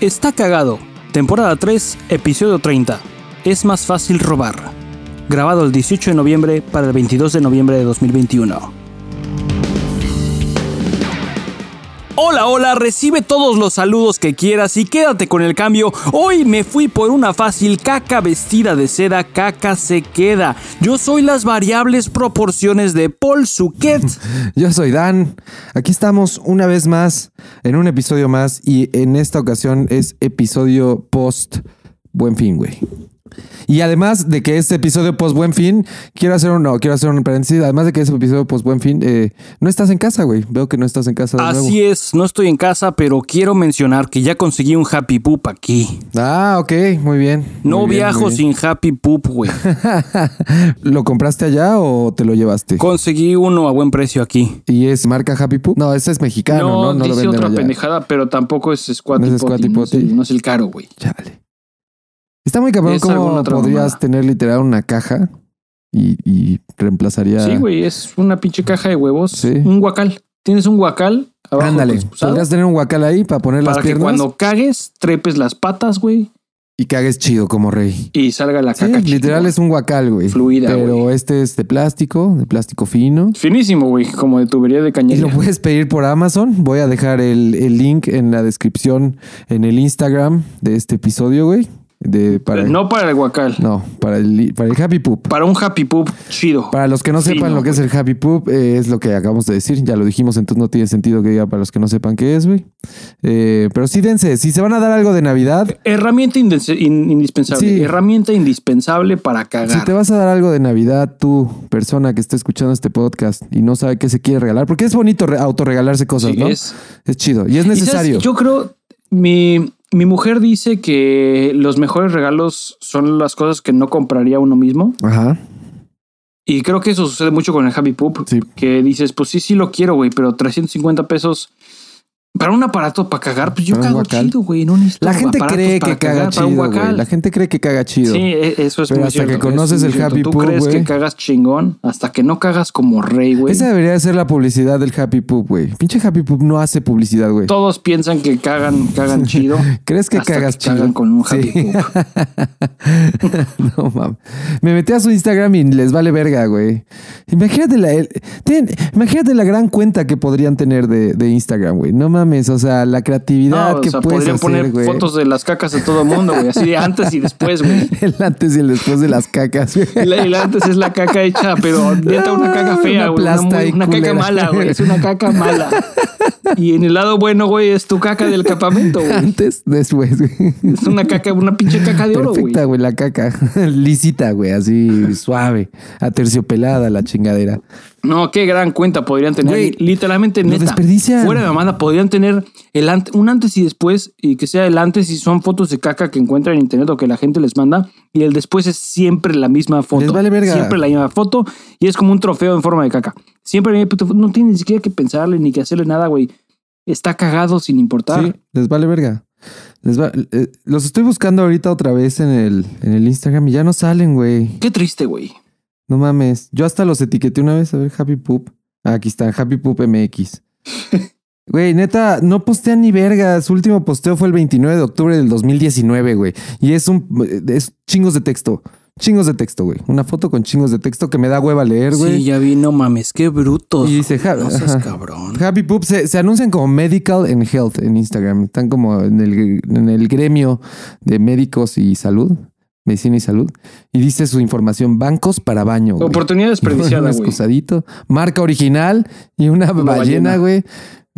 Está cagado. Temporada 3, episodio 30. Es más fácil robar. Grabado el 18 de noviembre para el 22 de noviembre de 2021. Hola, hola, recibe todos los saludos que quieras y quédate con el cambio. Hoy me fui por una fácil caca vestida de seda, caca se queda. Yo soy las variables proporciones de Paul Suquet. Yo soy Dan. Aquí estamos una vez más en un episodio más y en esta ocasión es episodio post Buen Fin, güey. Y además de que este episodio post buen fin, quiero hacer un, no, quiero hacer un paréntesis. Además de que este episodio post buen fin, eh, no estás en casa, güey. Veo que no estás en casa. De Así es, no estoy en casa, pero quiero mencionar que ya conseguí un Happy Poop aquí. Ah, ok, muy bien. no viajo sin Happy Poop, güey. ¿Lo compraste allá o te lo llevaste? Conseguí uno a buen precio aquí. ¿Y es marca Happy Poop? No, ese es mexicano, ¿no? No, dice otra pendejada, pero tampoco es Squatty no es Potty. No, es el, no es el caro, güey. Chale. Está muy cabrón cómo podrías tener literal una caja y, reemplazaría. Sí, güey, es una pinche caja de huevos. Sí. Un guacal. Tienes un guacal. Abajo Ándale. Podrías tener un guacal ahí para poner las piernas. Para que cuando cagues, trepes las patas, güey. Y cagues chido como rey. Y salga la caca. Sí, literal es un guacal, güey. Fluida, Pero este es de plástico, de plástico fino. Finísimo, güey, como de tubería de cañería. Y lo puedes pedir por Amazon. Voy a dejar el, el link en la descripción en el Instagram de este episodio, güey para no para el guacal. No, para el, para el Happy Poop. Para un Happy Poop chido. Para los que no sepan lo que es el Happy Poop, eh, es lo que acabamos de decir. Ya lo dijimos, entonces no tiene sentido que diga para los que no sepan qué es, güey. Eh, pero sí, dense. Si se van a dar algo de Navidad. Herramienta indispensable. Herramienta indispensable para cagar. Si te vas a dar algo de Navidad, tú, persona que esté escuchando este podcast y no sabe qué se quiere regalar, porque es bonito autorregalarse cosas, ¿no? Es, es chido y es necesario. yo creo mi mi mujer dice que los mejores regalos son las cosas que no compraría uno mismo. Ajá. Y creo que eso sucede mucho con el Happy Poop. Sí. Que dices, pues sí, sí lo quiero, güey, pero 350 pesos para un aparato para cagar, pues yo cago chido, güey. No La gente cree que caga chido, güey. La gente cree que caga chido. Sí, e, eso es Pero hasta que conoces el Happy Poop, Tú crees que cagas chingón hasta que no cagas como rey, güey. Esa debería ser la publicidad del Happy Poop, güey. Pinche Happy Poop no hace publicidad, güey. Todos piensan que cagan, cagan chido. ¿Crees que cagas chido? Cagan con un Happy Poop. no, mames. Me metí a su Instagram y les vale verga, güey. Imagínate la, imagínate la gran cuenta que podrían tener de, de Instagram, güey. No mames o sea, la creatividad que o sea, podrían poner fotos de las cacas de todo el mundo, güey, así de antes y después, güey. El antes y el después de las cacas, güey. El, antes es la caca hecha, pero neta una caca fea, güey. Una, una caca mala, güey. Es una caca mala. Y en el lado bueno, güey, es tu caca del campamento, güey. Antes, después, güey. Es una caca, una pinche caca de oro, güey. Perfecta, güey, la caca. Lisita, güey, así suave, aterciopelada la chingadera. No, qué gran cuenta podrían tener. Literalmente, neta. Fuera de mamada, podrían tener el un antes y después, y que sea el antes y son fotos de caca que encuentran en internet o que la gente les manda, y el después es siempre la misma foto. Les vale verga. Siempre la misma foto, y es como un trofeo en forma de caca. Siempre no tiene ni siquiera que pensarle ni que hacerle nada, güey. Está cagado sin importar. Sí, les vale verga. Les va, eh, los estoy buscando ahorita otra vez en el, en el Instagram y ya no salen, güey. Qué triste, güey. No mames. Yo hasta los etiqueté una vez. A ver, Happy Poop. Ah, aquí está, Happy Poop MX. Güey, neta, no postean ni verga. Su último posteo fue el 29 de octubre del 2019, güey. Y es un. Es chingos de texto. Chingos de texto, güey. Una foto con chingos de texto que me da hueva leer, güey. Sí, ya vi, no mames, qué bruto. Y dice, no cabrón. Happy Poop se, se, anuncian como Medical and Health en Instagram. Están como en el, en el gremio de médicos y salud medicina y salud. Y dice su información, bancos para baño. Oportunidad desperdiciada, güey. Excusadito. Marca original y una, ballena, güey.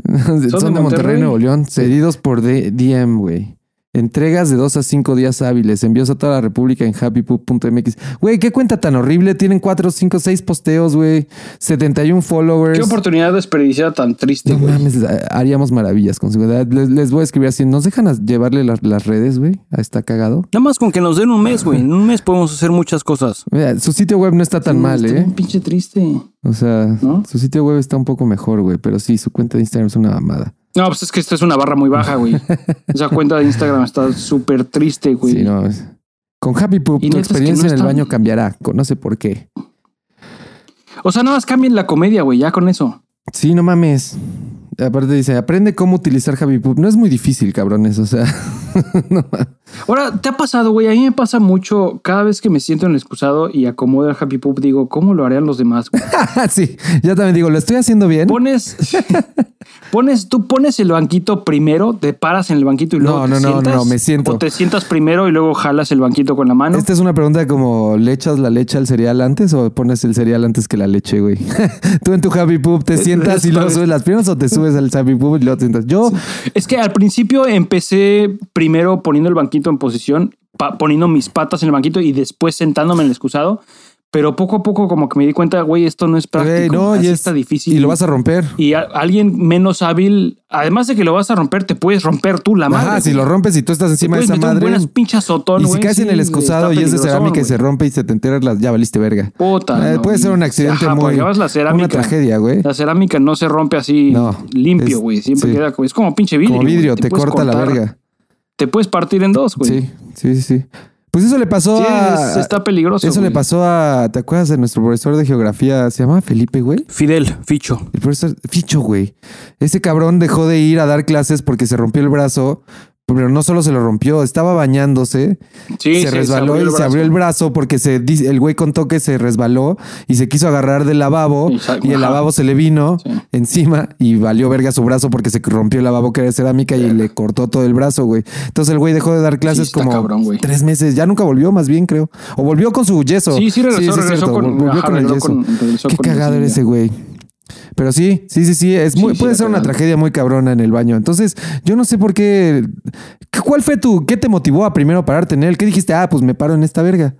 Son, de Monterrey, Nuevo León. Cedidos por DM, güey. Entregas de dos a cinco días hábiles. Envíos a toda la República en happypoop.mx. Güey, qué cuenta tan horrible. Tienen cuatro, cinco, seis posteos, güey. 71 followers. Qué oportunidad desperdiciada tan triste, güey. No mames, haríamos maravillas con seguridad. Les, voy a escribir así. ¿Nos dejan llevarle las, redes, güey? Está cagado. Nada más con que nos den un mes, güey. En un mes podemos hacer muchas cosas. Mira, su sitio web no está tan mal, está ¿eh? Un pinche triste. O sea, su sitio web está un poco mejor, güey. Pero sí, su cuenta de Instagram es una mamada. No, pues es que esta es una barra muy baja, güey. Esa cuenta de Instagram está súper triste, güey. Sí, no. Con Happy Poop, tu experiencia en el baño cambiará. No sé por qué. O sea, nada más cambien la comedia, güey, ya con eso. Sí, no mames. Aparte dice, aprende cómo utilizar Happy Poop. No es muy difícil, cabrones. O sea, Ahora, ¿te ha pasado, güey? A mí me pasa mucho cada vez que me siento en el excusado y acomodo el Happy Poop, digo, ¿cómo lo harían los demás? sí, yo también digo, ¿lo estoy haciendo bien? Pones, pones, tú pones el banquito primero, te paras en el banquito y luego no, te no, sientas. No, no, me siento. O te sientas primero y luego jalas el banquito con la mano. Esta es una pregunta como, ¿le echas la leche al cereal antes o pones el cereal antes que la leche, güey? tú en tu Happy Poop te sientas y luego subes las piernas o te subes al Happy Poop y luego te sientas. Yo... Es que al principio empecé primero poniendo el banquito en posición, poniendo mis patas en el banquito y después sentándome en el excusado. Pero poco a poco como que me di cuenta, güey, esto no es práctico. no, y está difícil. Y lo vas a romper. Y alguien menos hábil, además de que lo vas a romper, te puedes romper tú la madre. Ah, si lo rompes y tú estás encima de esa madre. buenas pinchas sotón, Y si caes en el excusado y es de cerámica y se rompe y se te enteras, las, ya valiste verga. Puta. Eh, puede ser un accidente muy. La cerámica, una tragedia, güey. La cerámica no se rompe así limpio, güey. Siempre queda. Es como pinche vidrio. Como vidrio, te, corta la verga. Te puedes partir en dos, güey. Sí, sí, sí. Pues eso le pasó a. está peligroso. Eso le pasó a. ¿Te acuerdas de nuestro profesor de geografía? ¿Se llamaba Felipe, güey? Fidel, Ficho. El profesor Ficho, güey. Ese cabrón dejó de ir a dar clases porque se rompió el brazo pero no solo se lo rompió, estaba bañándose, se resbaló y se abrió el brazo. porque se, el güey contó que se resbaló y se quiso agarrar del lavabo y el lavabo se le vino encima y valió verga su brazo porque se rompió el lavabo que era cerámica y le cortó todo el brazo, güey. Entonces el güey dejó de dar clases como tres meses, ya nunca volvió más bien creo, o volvió con su yeso. Sí, sí regresó, con, volvió con el yeso. Qué cagado era ese güey. Pero sí, sí, sí, sí, es muy, puede ser una tragedia muy cabrona en el baño. Entonces, yo no sé por qué. ¿Cuál fue tu, qué te motivó a primero pararte en él? ¿Qué dijiste? Ah, pues me paro en esta verga.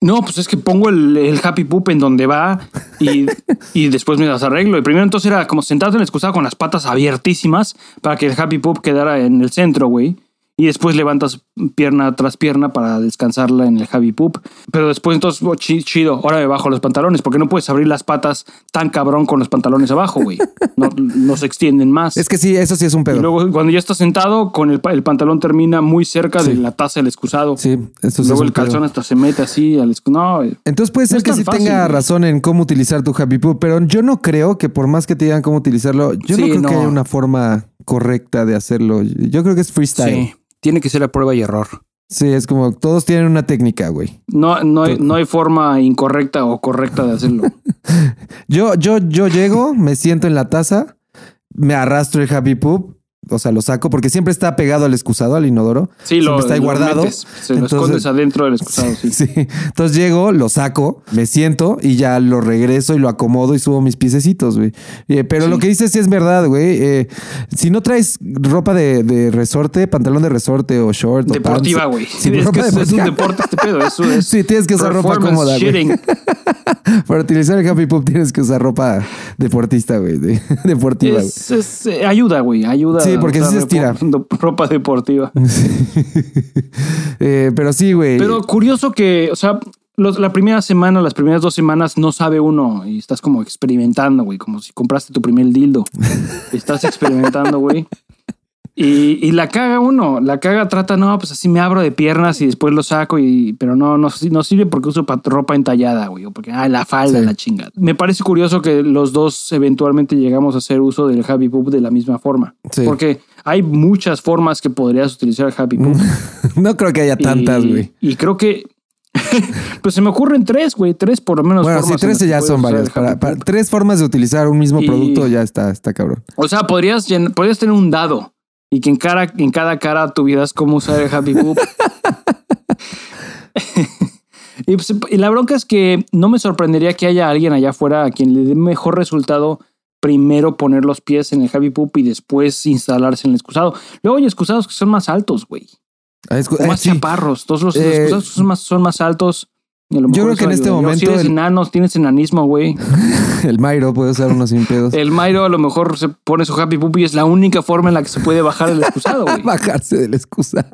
No, pues es que pongo el, happy poop en donde va y, y, después me las arreglo. Y primero entonces era como sentado en el excusado con las patas abiertísimas para que el happy poop quedara en el centro, güey y después levantas pierna tras pierna para descansarla en el Javi Poop. Pero después entonces, oh, chido, ahora me bajo los pantalones, porque no puedes abrir las patas tan cabrón con los pantalones abajo, güey. No, se extienden más. Es que sí, eso sí es un pedo. Y luego cuando ya estás sentado, con el, el pantalón termina muy cerca de la taza del excusado. Sí, eso sí Luego el calzón hasta se mete así al excusado. No, Entonces puede ser que sí tenga razón en cómo utilizar tu Happy Poop, pero yo no creo que por más que te digan cómo utilizarlo, yo no creo que haya una forma correcta de hacerlo. Yo creo que es freestyle. Sí tiene que ser a prueba y error. Sí, es como todos tienen una técnica, güey. No, no, hay, no hay forma incorrecta o correcta de hacerlo. yo, yo, yo llego, me siento en la taza, me arrastro el happy poop o sea, lo saco porque siempre está pegado al excusado, al inodoro. Sí, lo está ahí guardado. se lo escondes adentro del excusado, sí. sí. Entonces llego, lo saco, me siento y ya lo regreso y lo acomodo y subo mis piececitos, güey. Eh, pero lo que dices sí es verdad, güey. Eh, si no traes ropa de, resorte, pantalón de resorte o short deportiva, güey. Sí, es, que es, un deporte este pedo. Eso es sí, tienes que usar ropa cómoda. Para utilizar el Happy Pop tienes que usar ropa deportista, güey. deportiva. Es, eh, ayuda, güey. Ayuda. Sí, porque sí se estira. Ropa deportiva. Eh, pero sí, güey. Pero curioso que, o sea, la primera semana, las primeras dos semanas no sabe uno y estás como experimentando, güey, como si compraste tu primer dildo. estás experimentando, güey. Y, la caga uno, la caga trata, no, pues así me abro de piernas y después lo saco, y, pero no, no, no sirve porque uso ropa entallada, güey, o porque, ah, la falda, la chingada. Me parece curioso que los dos eventualmente llegamos a hacer uso del Happy Poop de la misma forma. Porque hay muchas formas que podrías utilizar el Happy Poop. no creo que haya tantas, güey. Y, creo que pues se me ocurren tres, güey, tres por lo menos. Bueno, sí, tres ya son varias. Para, tres formas de utilizar un mismo producto ya está, está cabrón. O sea, podrías, podrías tener un dado y que en, cara, en cada cara tuvieras cómo usar el Happy Poop. Pues, y, la bronca es que no me sorprendería que haya alguien allá afuera a quien le dé mejor resultado primero poner los pies en el Happy Poop y después instalarse en el excusado. Luego hay excusados que son más altos, güey. Ah, más chaparros. Todos los eh, excusados son más, son más altos. Yo creo que en este momento. Si eres enanos, tienes enanismo, güey. el Mairo puede usar unos sin pedos. El Mairo a lo mejor se pone su happy poop y es la única forma en la que se puede bajar el excusado, güey. Bajarse del excusado.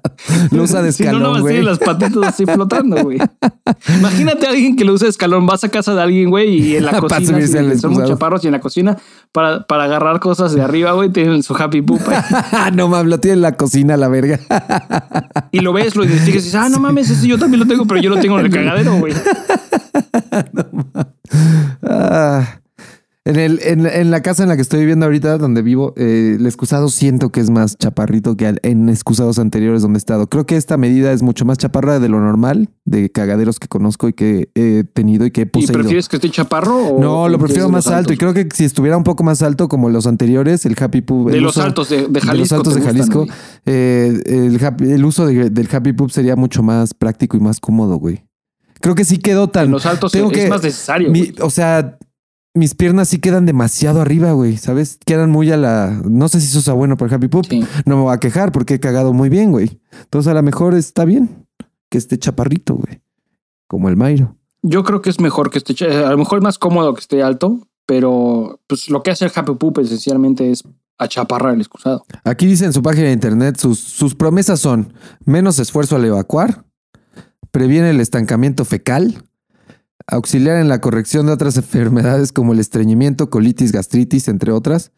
Lo usa de escalón. Si no, no vas a las patitas así flotando, güey. Imagínate a alguien que lo usa de escalón. Vas a casa de alguien, güey, y en la cocina. son muchos chaparros y en la cocina para, para agarrar cosas de arriba, güey, tienen su happy poop. no mames, lo tiene en la cocina, la verga. y lo ves, lo identificas y dices, ah, no mames, ese yo también lo tengo, pero yo lo tengo en el cagadero, güey. Ah. En, el, en, la casa en la que estoy viviendo ahorita, donde vivo, eh, el excusado siento que es más chaparrito que en excusados anteriores donde he estado. Creo que esta medida es mucho más chaparra de lo normal, de cagaderos que conozco y que he tenido y que he poseído. ¿Y prefieres que esté chaparro? no, lo prefiero más alto. Y creo que si estuviera un poco más alto como los anteriores, el Happy Poop... De los altos de, Jalisco. De los altos de Jalisco. Eh, el, uso del Happy Poop sería mucho más práctico y más cómodo, güey. Creo que sí quedó tan... En los altos es más necesario. o sea mis piernas sí quedan demasiado arriba, güey, ¿sabes? Quedan muy a la... No sé si eso sea bueno para Happy Poop. No me voy a quejar porque he cagado muy bien, güey. Entonces a lo mejor está bien que esté chaparrito, güey. Como el Mairo. Yo creo que es mejor que esté... A lo mejor es más cómodo que esté alto, pero pues lo que hace el Happy Poop esencialmente es achaparrar el excusado. Aquí dice en su página de internet, sus, sus promesas son menos esfuerzo al evacuar, previene el estancamiento fecal, auxiliar en la corrección de otras enfermedades como el estreñimiento, colitis, gastritis, entre otras.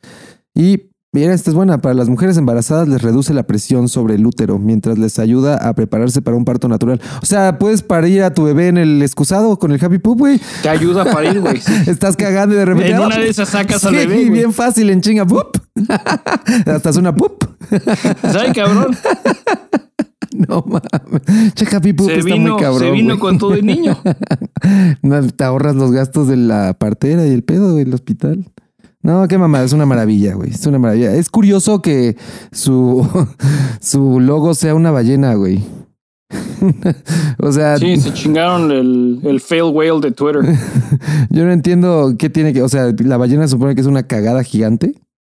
Y mira, esta es buena, para las mujeres embarazadas les reduce la presión sobre el útero mientras les ayuda a prepararse para un parto natural. O sea, puedes parir a tu bebé en el excusado con el Happy Poop, güey. Te ayuda a parir, güey. Estás cagando y de repente. En una de esas sacas al bebé. bien fácil en chinga, poop. Hasta es una poop. ¿Sabes, cabrón? No mames. Che, Happy Poop está muy cabrón. Se vino con todo el niño. te ahorras los gastos de la partera y el pedo del hospital. No, qué mamada, es una maravilla, güey. Es una maravilla. Es curioso que su, su logo sea una ballena, güey. o sea. Sí, se chingaron el, el fail whale de Twitter. Yo no entiendo qué tiene que. O sea, la ballena supone que es una cagada gigante.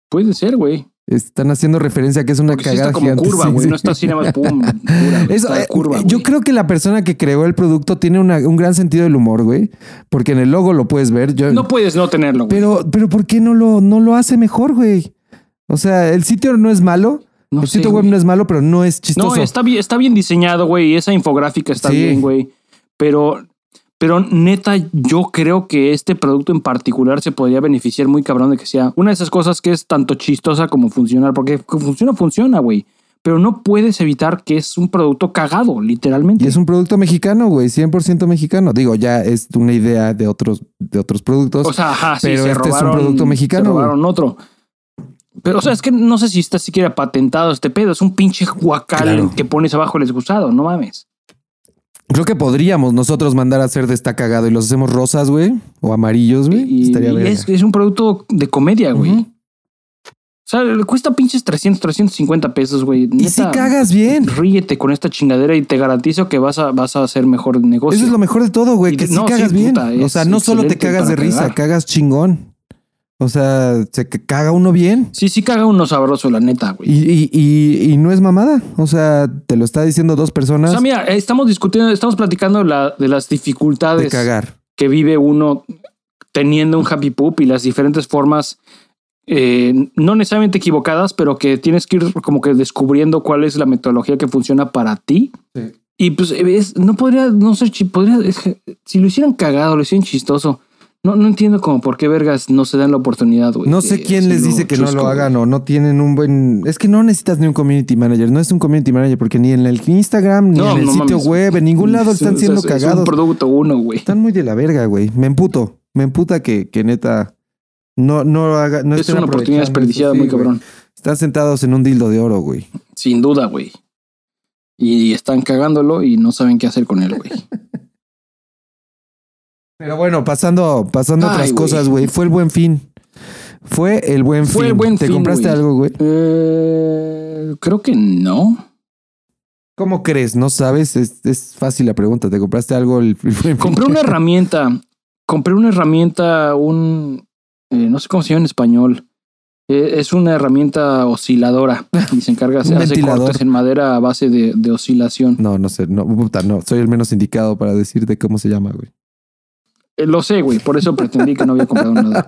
Puede ser, güey. Están haciendo referencia a que es una cagada sí está como curva, güey. No está así nada más pum. Eh, curva, yo creo que la persona que creó el producto tiene un gran sentido del humor, güey. Porque en el logo lo puedes ver. no puedes no tenerlo, güey. Pero, pero ¿por qué no lo, no lo hace mejor, güey? O sea, el sitio no es malo. el sitio web no es malo, pero no es chistoso. No, está bien, está bien diseñado, güey. Y esa infográfica está bien, güey. Pero pero neta, yo creo que este producto en particular se podría beneficiar muy cabrón de que sea una de esas cosas que es tanto chistosa como funcional, porque funciona, funciona, güey. Pero no puedes evitar que es un producto cagado, literalmente. Y es un producto mexicano, güey, 100% mexicano. Digo, ya es una idea de otros, de otros productos. O sea, ajá, sí, pero este es un producto mexicano. Se robaron otro. Pero, o sea, es que no sé si está siquiera patentado este pedo. Es un pinche guacal que pones abajo el desgustado, no mames. Creo que podríamos nosotros mandar a hacer de esta cagado y los hacemos rosas, güey, o amarillos, güey. Estaría y es, un producto de comedia, güey. O sea, le cuesta pinches 300, 350 pesos, güey. Y si cagas bien. Ríete con esta chingadera y te garantizo que vas a, vas a hacer mejor negocio. Eso es lo mejor de todo, güey, que si cagas bien. o sea, no solo te cagas de risa, cagas chingón. O sea, se caga uno bien. Sí, sí caga uno sabroso, la neta, güey. Y, y, y, no es mamada. O sea, te lo está diciendo dos personas. O sea, mira, estamos discutiendo, estamos platicando la, de las dificultades de cagar. que vive uno teniendo un happy poop y las diferentes formas, eh, no necesariamente equivocadas, pero que tienes que ir como que descubriendo cuál es la metodología que funciona para ti. Sí. Y pues no podría, no sé, podría, si lo hicieran cagado, lo hicieran chistoso no, no entiendo como por qué vergas no se dan la oportunidad, güey. No sé quién les dice que no lo hagan o no tienen un buen. Es que no necesitas ni un community manager. No es un community manager porque ni en el Instagram, ni en el sitio web, en ningún lado están siendo cagados. Es un producto uno, güey. Están muy de la verga, güey. Me emputo. Me emputa que, que neta no, no haga. No es una oportunidad desperdiciada muy cabrón. Están sentados en un dildo de oro, güey. Sin duda, güey. Y están cagándolo y no saben qué hacer con él, güey. Pero bueno, pasando, pasando otras cosas, güey. Fue el buen fin. Fue el buen Fue fin. El buen ¿Te compraste algo, güey? Eh, creo que no. ¿Cómo crees? ¿No sabes? Es, fácil la pregunta. ¿Te compraste algo el, Compré una herramienta. Compré una herramienta, un... Eh, no sé cómo se llama en español. Eh, es una herramienta osciladora y se encarga de hacer cortes en madera a base de, de, oscilación. No, no sé. No, puta, no. Soy el menos indicado para decirte cómo se llama, güey. Eh, lo sé, güey. Por eso pretendí que no había comprado nada.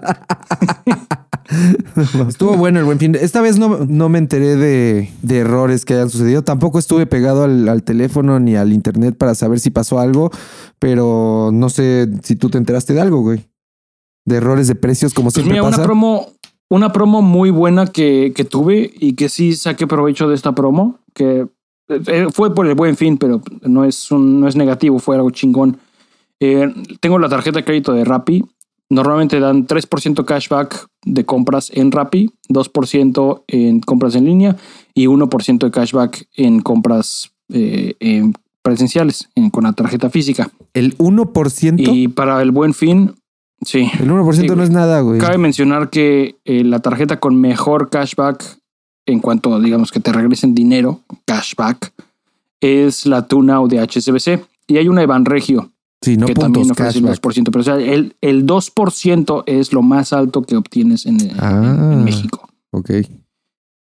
Estuvo bueno el buen fin. Esta vez no, no me enteré de, de, errores que hayan sucedido. Tampoco estuve pegado al, teléfono ni al internet para saber si pasó algo. Pero no sé si tú te enteraste de algo, güey. De errores de precios, como pues siempre mira, Una promo, una promo muy buena que, que tuve y que sí saqué provecho de esta promo. Que eh, fue por el buen fin, pero no es, un, no es negativo, fue algo chingón eh, tengo la tarjeta de crédito de Rappi, Normalmente dan 3% cashback de compras en Rappi, 2% en compras en línea y 1% de cashback en compras eh, presenciales con la tarjeta física. ¿El 1%? Y para el buen fin, sí. El 1% no es nada, güey. Cabe mencionar que eh, la tarjeta con mejor cashback en cuanto, digamos, que te regresen dinero, cashback, es la TUNAU de HSBC. Y hay una de Banregio, Sí, no que también ofrece el 2%, pero o sea, el, el 2% es lo más alto que obtienes en, ah, México. Ok.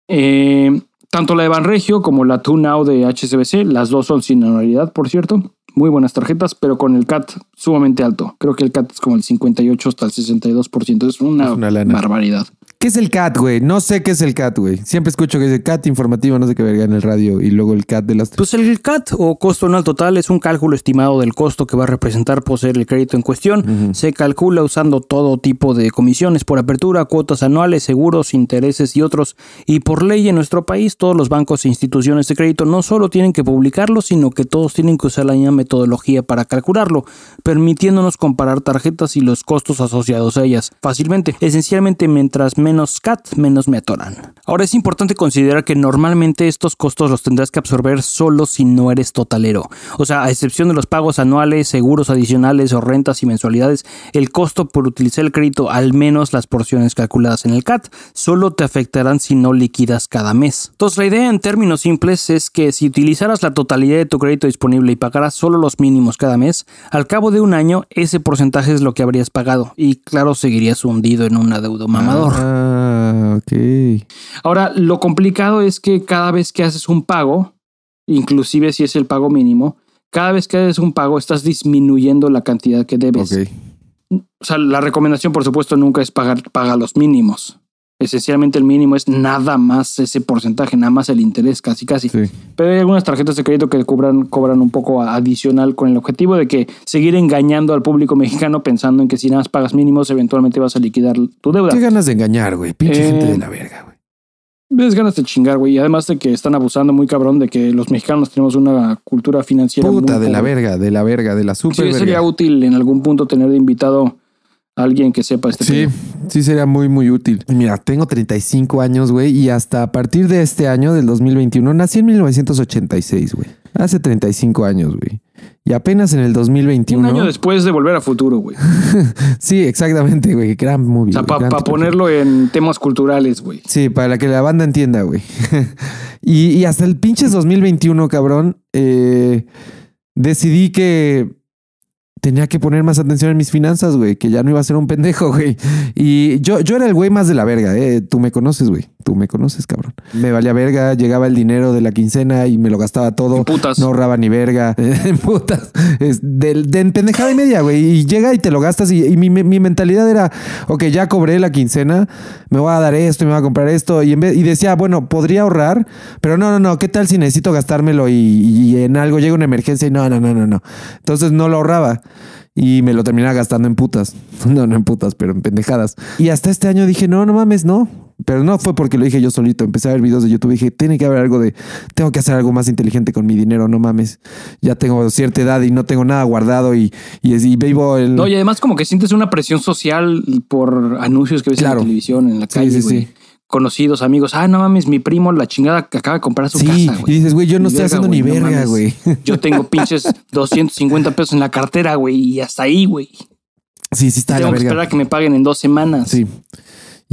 Eh, tanto la de Banregio como la TuneNow de HSBC, las dos son sin anualidad, por cierto. Muy buenas tarjetas, pero con el CAT sumamente alto. Creo que el CAT es como el 58 hasta el 62%. Es una, es una barbaridad. ¿Qué es el CAT, güey? No sé qué es el CAT, güey. Siempre escucho que es el CAT informativo, no sé qué verga en el radio y luego el CAT de las... Pues el CAT o costo anual total es un cálculo estimado del costo que va a representar poseer el crédito en cuestión. Se calcula usando todo tipo de comisiones por apertura, cuotas anuales, seguros, intereses y otros. Y por ley en nuestro país, todos los bancos e instituciones de crédito no solo tienen que publicarlo, sino que todos tienen que usar la misma metodología para calcularlo, permitiéndonos comparar tarjetas y los costos asociados a ellas fácilmente. Esencialmente, mientras menos CAT, menos me atoran. Ahora es importante considerar que normalmente estos costos los tendrás que absorber solo si no eres totalero. O sea, a excepción de los pagos anuales, seguros adicionales o rentas y mensualidades, el costo por utilizar el crédito, al menos las porciones calculadas en el CAT, solo te afectarán si no liquidas cada mes. Entonces la idea en términos simples es que si utilizaras la totalidad de tu crédito disponible y pagaras solo los mínimos cada mes, al cabo de un año ese porcentaje es lo que habrías pagado y claro seguirías hundido en un adeudo mamador. Ah, ok. Ahora, lo complicado es que cada vez que haces un pago, inclusive si es el pago mínimo, cada vez que haces un pago estás disminuyendo la cantidad que debes. O sea, la recomendación, por supuesto, nunca es pagar, pagar los mínimos esencialmente el mínimo es nada más ese porcentaje, nada más el interés, casi casi. Pero hay algunas tarjetas de crédito que cobran, cobran un poco adicional con el objetivo de que seguir engañando al público mexicano pensando en que si nada más pagas mínimos, eventualmente vas a liquidar tu deuda. Qué ganas de engañar, güey. Pinche gente de eh, la verga, güey. Ves ganas de chingar, güey. Y además de que están abusando muy cabrón de que los mexicanos tenemos una cultura financiera. Puta, de la verga, de la verga, de la super. Sí, sería útil en algún punto tener de invitado alguien que sepa este Sí, sí sería muy, muy útil. Mira, tengo 35 años, güey, y hasta a partir de este año, del 2021, nací en 1986, güey. Hace 35 años, güey. Y apenas en el 2021. Un año después de volver a futuro, güey. sí, exactamente, güey. Gran movie. O sea, para ponerlo en temas culturales, güey. Sí, para que la banda entienda, güey. y, y, hasta el pinches 2021, cabrón, eh, decidí que tenía que poner más atención en mis finanzas, güey, que ya no iba a ser un pendejo, güey. Y yo, yo era el güey más de la verga, eh. Tú me conoces, güey. Tú me conoces, cabrón. Me valía verga, llegaba el dinero de la quincena y me lo gastaba todo. putas. No ahorraba ni verga. en putas. Es de, de pendejada y media, güey. Y llega y te lo gastas. Y, mi, mi, mentalidad era, ok, ya cobré la quincena, me voy a dar esto y me voy a comprar esto. Y, en vez, y decía, bueno, podría ahorrar, pero no, no, no. ¿Qué tal si necesito gastármelo y, y en algo llega una emergencia y no, no, no, no, no. Entonces no lo ahorraba y me lo terminaba gastando en putas. No, no en putas, pero en pendejadas. Y hasta este año dije, no, no mames, no. Pero no fue porque lo dije yo solito. Empecé a ver videos de YouTube y dije, tiene que haber algo de, tengo que hacer algo más inteligente con mi dinero, no mames. Ya tengo cierta edad y no tengo nada guardado y, y, y vivo el... No, y además como que sientes una presión social por anuncios que ves en la televisión, en la calle. Sí, sí, sí conocidos, amigos, ah, no mames, mi primo, la chingada que acaba de comprar su casa, güey. Y dices, güey, yo no estoy haciendo ni verga, güey. yo tengo pinches 250 pesos en la cartera, güey, y hasta ahí, güey. Sí, sí está Tengo la que esperar a que me paguen en dos semanas. Sí.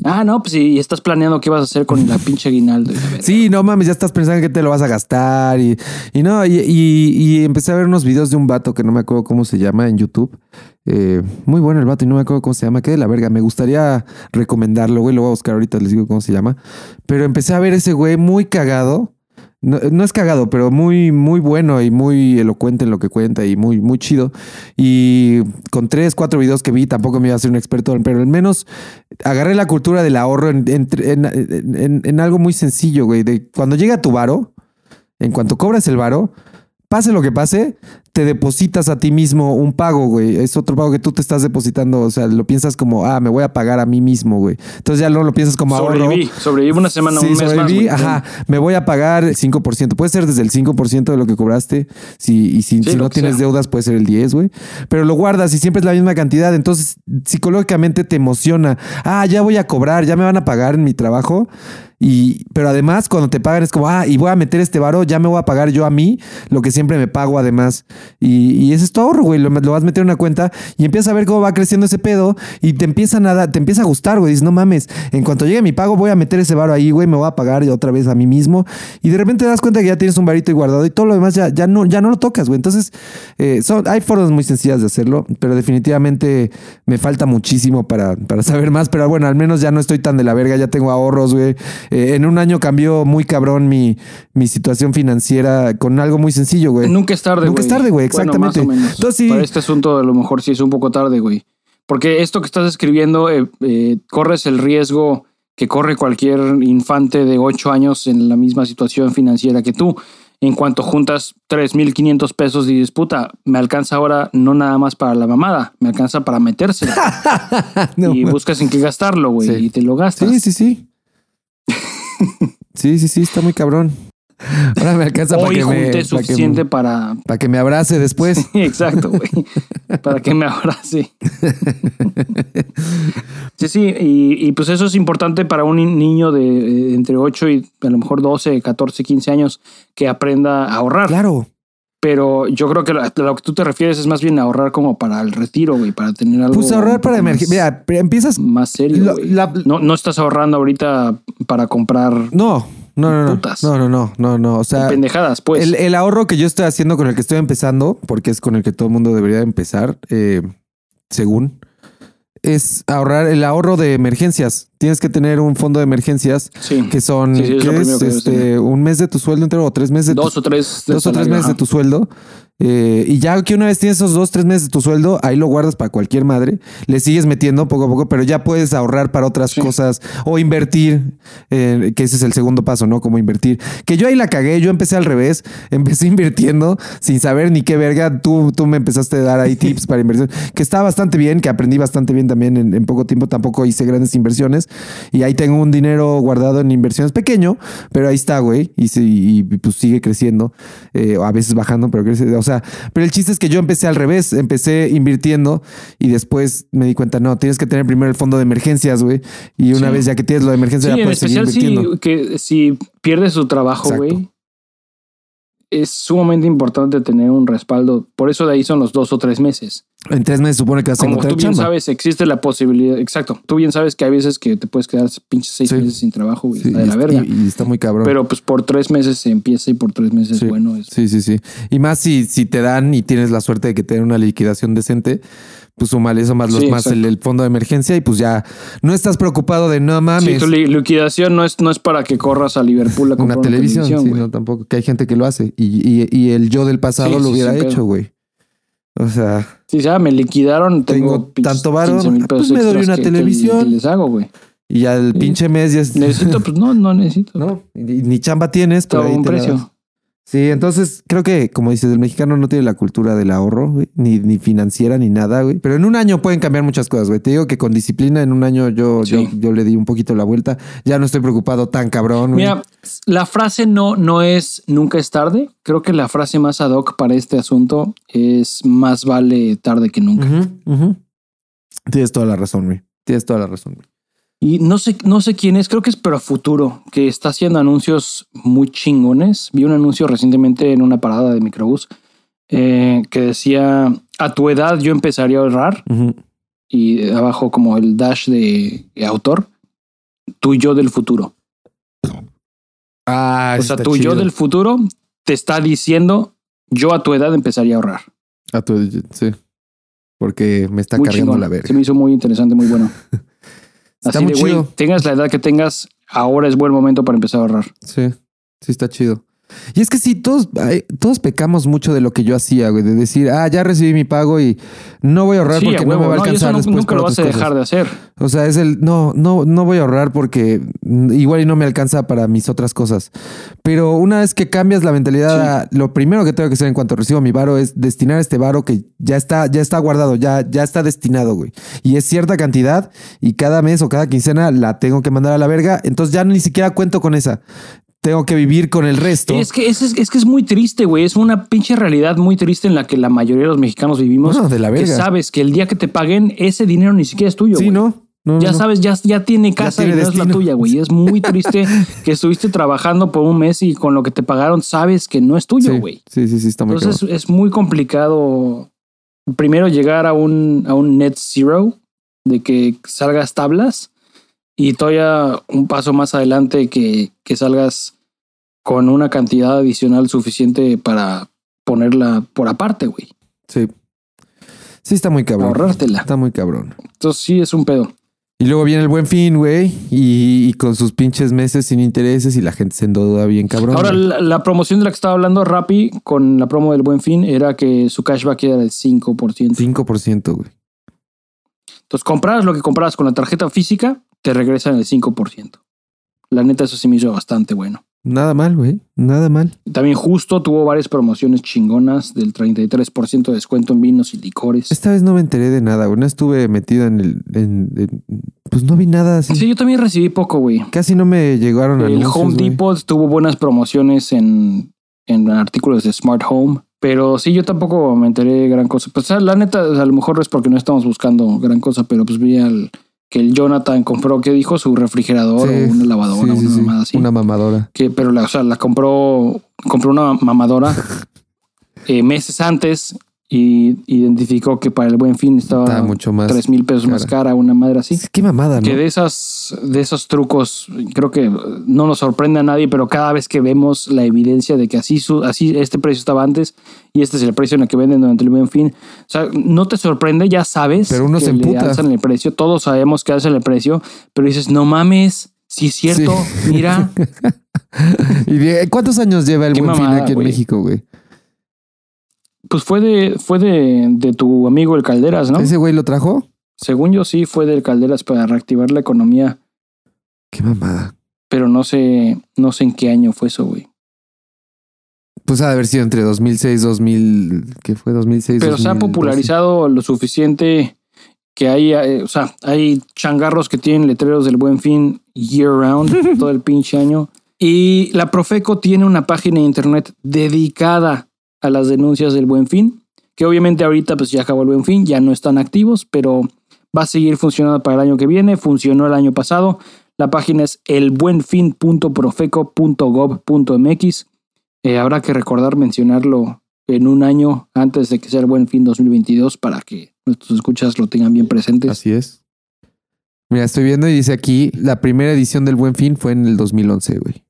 Ah, no, pues si estás planeando qué vas a hacer con la pinche aguinaldo. Sí, no mames, ya estás pensando que te lo vas a gastar y, y no, y, y, empecé a ver unos videos de un vato que no me acuerdo cómo se llama en YouTube. Eh, muy bueno el vato y no me acuerdo cómo se llama, qué de la verga. Me gustaría recomendarlo, güey, lo voy a buscar ahorita, les digo cómo se llama. Pero empecé a ver ese güey muy cagado no, es cagado, pero muy, muy bueno y muy elocuente en lo que cuenta y muy, muy chido. Y con tres, cuatro videos que vi, tampoco me iba a ser un experto, pero al menos agarré la cultura del ahorro en, en, algo muy sencillo, güey. De cuando llega tu varo, en cuanto cobras el varo, pase lo que pase, te depositas a ti mismo un pago, güey. Es otro pago que tú te estás depositando. O sea, lo piensas como, ah, me voy a pagar a mí mismo, güey. Entonces ya luego lo piensas como sobreviví, ahorro. Sobreviví una semana, un mes sobreviví, ajá. Me voy a pagar el 5%. Puede ser desde el 5% de lo que cobraste. Si, y si, no tienes deudas, puede ser el 10, güey. Pero lo guardas y siempre es la misma cantidad. Entonces, psicológicamente te emociona. Ah, ya voy a cobrar, ya me van a pagar en mi trabajo. Y, pero además, cuando te pagan es como, ah, y voy a meter este varo, ya me voy a pagar yo a mí lo que siempre me pago además. Y, y ese es tu ahorro, güey. Lo, vas a meter en una cuenta y empiezas a ver cómo va creciendo ese pedo y te empieza a, te empieza a gustar, güey. Dices, no mames, en cuanto llegue mi pago, voy a meter ese varo ahí, güey, me voy a pagar otra vez a mí mismo. Y de repente te das cuenta que ya tienes un varito y guardado y todo lo demás ya, ya, no, ya no lo tocas, güey. Entonces, eh, son, hay formas muy sencillas de hacerlo, pero definitivamente me falta muchísimo para, para saber más. Pero bueno, al menos ya no estoy tan de la verga, ya tengo ahorros, güey. Eh, en un año cambió muy cabrón mi, mi situación financiera con algo muy sencillo, güey. Nunca es tarde, güey. Nunca es tarde, güey, exactamente. Entonces, Para este asunto a lo mejor sí es un poco tarde, güey. Porque esto que estás escribiendo, eh, eh, corres el riesgo que corre cualquier infante de 8 años en la misma situación financiera que tú. En cuanto juntas 3.500 pesos y disputa, me alcanza ahora no nada más para la mamada, me alcanza para meterse. y buscas en qué gastarlo, güey, y te lo gastas. Sí, sí, sí. sí, sí, sí, está muy cabrón. Ahora me alcanza para que me, suficiente para, para que me abrace después. exacto, güey. para que me abrace. sí, sí, y, pues eso es importante para un niño de eh, entre 8 y a lo mejor 12, 14, 15 años que aprenda a ahorrar. Claro. Pero yo creo que lo, lo que tú te refieres es más bien ahorrar como para el retiro, güey, para tener algo. Pues ahorrar para emergencia. Mira, empiezas. Más serio. no, no estás ahorrando ahorita para comprar. No. No, no, no. No, no, no, no, no. O sea. Pendejadas, pues. El, el, ahorro que yo estoy haciendo con el que estoy empezando, porque es con el que todo el mundo debería empezar, eh, según, es ahorrar el ahorro de emergencias. Tienes que tener un fondo de emergencias que son este, un mes de tu sueldo entero o tres meses. De dos o tres. Dos o tres meses de tu sueldo eh, y ya que una vez tienes esos dos, tres meses de tu sueldo, ahí lo guardas para cualquier madre. Le sigues metiendo poco a poco, pero ya puedes ahorrar para otras cosas o invertir, eh, que ese es el segundo paso, ¿no? Como invertir. Que yo ahí la cagué, yo empecé al revés, empecé invirtiendo sin saber ni qué verga. Tú, tú me empezaste a dar ahí tips para inversión, que está bastante bien, que aprendí bastante bien también en, poco tiempo. Tampoco hice grandes inversiones y ahí tengo un dinero guardado en inversiones pequeño, pero ahí está, güey, y, pues sigue creciendo, eh, a veces bajando, pero crece. O sea, pero el chiste es que yo empecé al revés, empecé invirtiendo y después me di cuenta, no, tienes que tener primero el fondo de emergencias, güey. Y una vez ya que tienes lo de emergencia, ya puedes seguir invirtiendo. Si, que si pierdes tu trabajo, güey, es sumamente importante tener un respaldo. Por eso de ahí son los dos o tres meses. En tres meses supone que vas a encontrar tú bien sabes, existe la posibilidad. Exacto. Tú bien sabes que hay veces que te puedes quedar pinches seis meses sin trabajo, güey. de la verga. Y, está muy cabrón. Pero pues por tres meses se empieza y por tres meses es bueno. Sí, sí, sí. Y más si, si te dan y tienes la suerte de que te den una liquidación decente, pues sumale eso más los más el, fondo de emergencia y pues ya no estás preocupado de no mames. Sí, tu liquidación no es, no es para que corras a Liverpool a comprar una televisión. sí, no, tampoco. Que hay gente que lo hace y, y, el yo del pasado lo hubiera hecho, güey. O sea. Sí, ya me liquidaron. Tengo, tanto varo. Pues me doy una televisión. les hago, güey. Y ya el pinche mes ya es. Necesito, pues no, no necesito. No, ni chamba tienes. Todo un precio. Sí, entonces creo que, como dices, el mexicano no tiene la cultura del ahorro, güey, ni, ni financiera ni nada, güey. Pero en un año pueden cambiar muchas cosas, güey. Te digo que con disciplina en un año yo, yo, yo, le di un poquito la vuelta. Ya no estoy preocupado tan cabrón, güey. Mira, la frase no, no es nunca es tarde. Creo que la frase más ad hoc para este asunto es más vale tarde que nunca. Tienes toda la razón, güey. Tienes toda la razón, güey. Y no sé, no sé quién es, creo que es Pero Futuro, que está haciendo anuncios muy chingones. Vi un anuncio recientemente en una parada de microbús eh, que decía, a tu edad yo empezaría a ahorrar. Y abajo como el dash de, autor, tú y yo del futuro. Ah, o sea, y yo del futuro te está diciendo, yo a tu edad empezaría a ahorrar. A tu sí. Porque me está cargando la verga. Se me hizo muy interesante, muy bueno. Así de, güey, tengas la edad que tengas, ahora es buen momento para empezar a ahorrar. Sí, sí está chido. Y es que sí, todos, todos pecamos mucho de lo que yo hacía, güey, de decir, ah, ya recibí mi pago y no voy a ahorrar porque no me va a alcanzar no, después. Nunca lo vas a dejar de hacer. O sea, es el, no, no, no voy a ahorrar porque igual y no me alcanza para mis otras cosas. Pero una vez que cambias la mentalidad, lo primero que tengo que hacer en cuanto recibo mi varo es destinar este varo que ya está, ya está guardado, ya, ya está destinado, güey. Y es cierta cantidad y cada mes o cada quincena la tengo que mandar a la verga. Entonces ya ni siquiera cuento con esa tengo que vivir con el resto. Es que es, es, que es muy triste, güey. Es una pinche realidad muy triste en la que la mayoría de los mexicanos vivimos. No, de la verga. Que sabes que el día que te paguen, ese dinero ni siquiera es tuyo. Sí, ¿no? ya sabes, ya, ya tiene casa y no es la tuya, güey. Es muy triste que estuviste trabajando por un mes y con lo que te pagaron sabes que no es tuyo, güey. Sí, sí, sí, está muy Entonces es muy complicado primero llegar a un, a un net zero de que salgas tablas y todavía un paso más adelante que, que salgas con una cantidad adicional suficiente para ponerla por aparte, güey. Sí. Sí, está muy cabrón. Ahorrártela. Está muy cabrón. Entonces sí es un pedo. Y luego viene el buen fin, güey, y, con sus pinches meses sin intereses y la gente se endeuda bien cabrón. Ahora, la, promoción de la que estaba hablando Rappi con la promo del buen fin era que su cashback era del 5%. 5%, güey. Entonces, compras lo que compras con la tarjeta física, te regresan el 5%. La neta, eso sí me hizo bastante bueno. Nada mal, güey. Nada mal. También justo tuvo varias promociones chingonas del 33% de descuento en vinos y licores. Esta vez no me enteré de nada, güey. No estuve metido en el... pues no vi nada así. Sí, yo también recibí poco, güey. Casi no me llegaron a El Home Depot tuvo buenas promociones en, en artículos de Smart Home. Pero sí, yo tampoco me enteré de gran cosa. Pues la neta, a lo mejor es porque no estamos buscando gran cosa, pero pues vi al que el Jonathan compró, ¿qué dijo? Su refrigerador o una lavadora, una mamada así. Una mamadora. Que, pero la, o sea, la compró, compró una mamadora eh, meses antes y identificó que para el buen fin estaba mucho más 3 mil pesos más cara, una madre así. Qué mamada, ¿no? Que de esas, de esos trucos, creo que no nos sorprende a nadie, pero cada vez que vemos la evidencia de que así, así este precio estaba antes y este es el precio en el que venden durante el buen fin, o sea, no te sorprende, ya sabes pero uno que se le alzan el precio, todos sabemos que alzan el precio, pero dices, no mames, si es cierto, mira. ¿Y cuántos años lleva el buen fin aquí en México, güey? Pues fue de, fue de, de tu amigo el Calderas, ¿no? ¿Ese güey lo trajo? Según yo sí, fue del Calderas para reactivar la economía. Qué mamada. Pero no sé, no sé en qué año fue eso, güey. Pues ha de haber sido entre 2006 2000, ¿qué fue 2006? Pero se ha popularizado lo suficiente que hay, eh, o sea, hay changarros que tienen letreros del Buen Fin year round, todo el pinche año. Y la Profeco tiene una página de internet dedicada a las denuncias del buen fin, que obviamente ahorita pues ya acabó el buen fin, ya no están activos, pero va a seguir funcionando para el año que viene, funcionó el año pasado. La página es elbuenfin.profeco.gov.mx. Eh, habrá que recordar mencionarlo en un año antes de que sea el buen fin 2022 para que nuestros escuchas lo tengan bien presentes. Así es. Mira, estoy viendo y dice aquí, la primera edición del buen fin fue en el 2011, güey.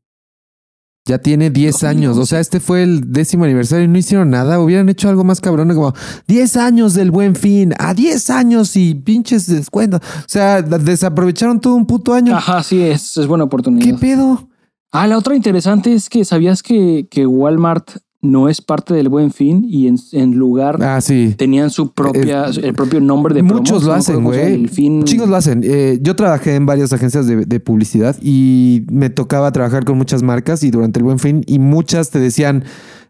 Ya tiene 10 años. O sea, este fue el décimo aniversario y no hicieron nada. Hubieran hecho algo más cabrón, como 10 años del buen fin, a 10 años y pinches descuentos. O sea, desaprovecharon todo un puto año. Ajá, sí, es, es buena oportunidad. ¿Qué pedo? Ah, la otra interesante es que sabías que, que Walmart no es parte del Buen Fin y en, lugar ah, sí. tenían su propia, el propio nombre de Muchos lo hacen, güey. Chicos lo hacen. Eh, yo trabajé en varias agencias de, de, publicidad y me tocaba trabajar con muchas marcas y durante el Buen Fin y muchas te decían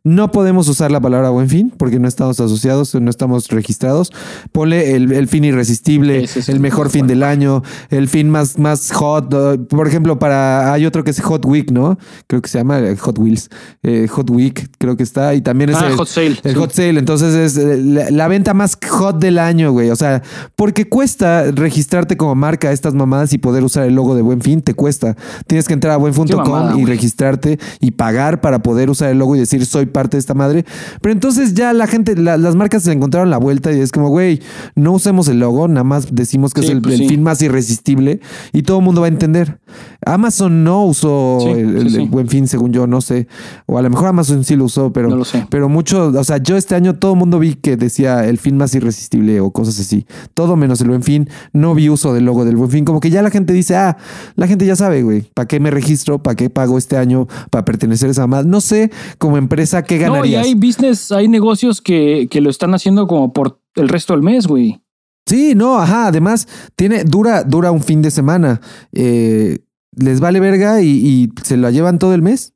no podemos usar la palabra buen fin porque no estamos asociados, no estamos registrados. Ponle el, fin irresistible, el mejor fin del año, el fin más, más hot. Por ejemplo, para hay otro que es Hot Week, ¿no? Creo que se llama Hot Wheels. Eh, hot Week, creo que está. Y también es ah, el Hot Sale. El Hot Sale. Entonces es eh, la, venta más hot del año, güey. O sea, porque cuesta registrarte como marca estas mamadas y poder usar el logo de Buen Fin, te cuesta. Tienes que entrar a buenfin.com y registrarte y pagar para poder usar el logo y decir soy parte de esta madre. Pero entonces ya la gente, las marcas se encontraron la vuelta y es como, güey, no usemos el logo, nada más decimos que es el, pues fin más irresistible y todo el mundo va a entender. Amazon no usó el, buen fin, según yo, no sé. O a lo mejor Amazon sí lo usó, pero, no sé. pero mucho, o sea, yo este año todo el mundo vi que decía el fin más irresistible o cosas así. Todo menos el buen fin. No vi uso del logo del buen fin. Como que ya la gente dice, ah, la gente ya sabe, güey, ¿para qué me registro? ¿Para qué pago este año para pertenecer a esa más? No sé, como empresa, No, y hay business, hay negocios que, que lo están haciendo como por el resto del mes, güey. Sí, no, ajá. Además, tiene, dura, dura un fin de semana. Eh, les vale verga y, se la llevan todo el mes.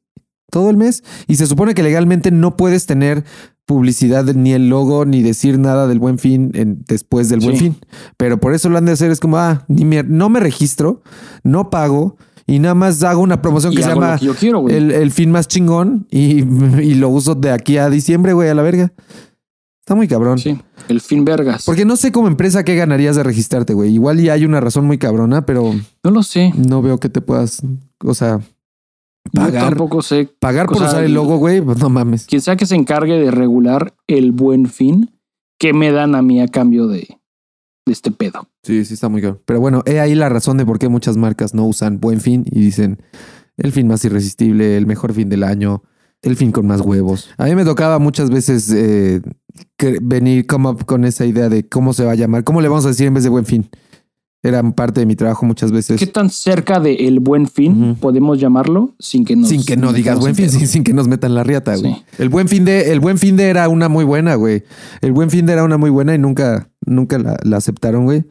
Todo el mes. Y se supone que legalmente no puedes tener publicidad ni el logo ni decir nada del buen fin en, después del buen fin. Pero por eso lo han de hacer. Es como, ah, ni no me registro, no pago y nada más hago una promoción que se llama el, fin más chingón y, y, lo uso de aquí a diciembre, güey, a la verga. Está muy cabrón. Sí, el fin vergas. Porque no sé como empresa qué ganarías de registrarte, güey. Igual ya hay una razón muy cabrona, pero... No lo sé. No veo que te puedas, o sea... Pagar, tampoco sé. Pagar por usar el logo, güey, pues no mames. Quien sea que se encargue de regular el buen fin, ¿qué me dan a mí a cambio de, este pedo? Sí, sí está muy cabrón. Pero bueno, he ahí la razón de por qué muchas marcas no usan buen fin y dicen el fin más irresistible, el mejor fin del año, el fin con más huevos. A mí me tocaba muchas veces eh, venir como con esa idea de cómo se va a llamar, cómo le vamos a decir en vez de buen fin. Era parte de mi trabajo muchas veces. ¿Qué tan cerca de el buen fin podemos llamarlo sin que nos sin que no digas buen fin, sin, que nos metan la riata, güey? El buen fin de el buen fin de era una muy buena, güey. El buen fin de era una muy buena y nunca nunca la, aceptaron, güey.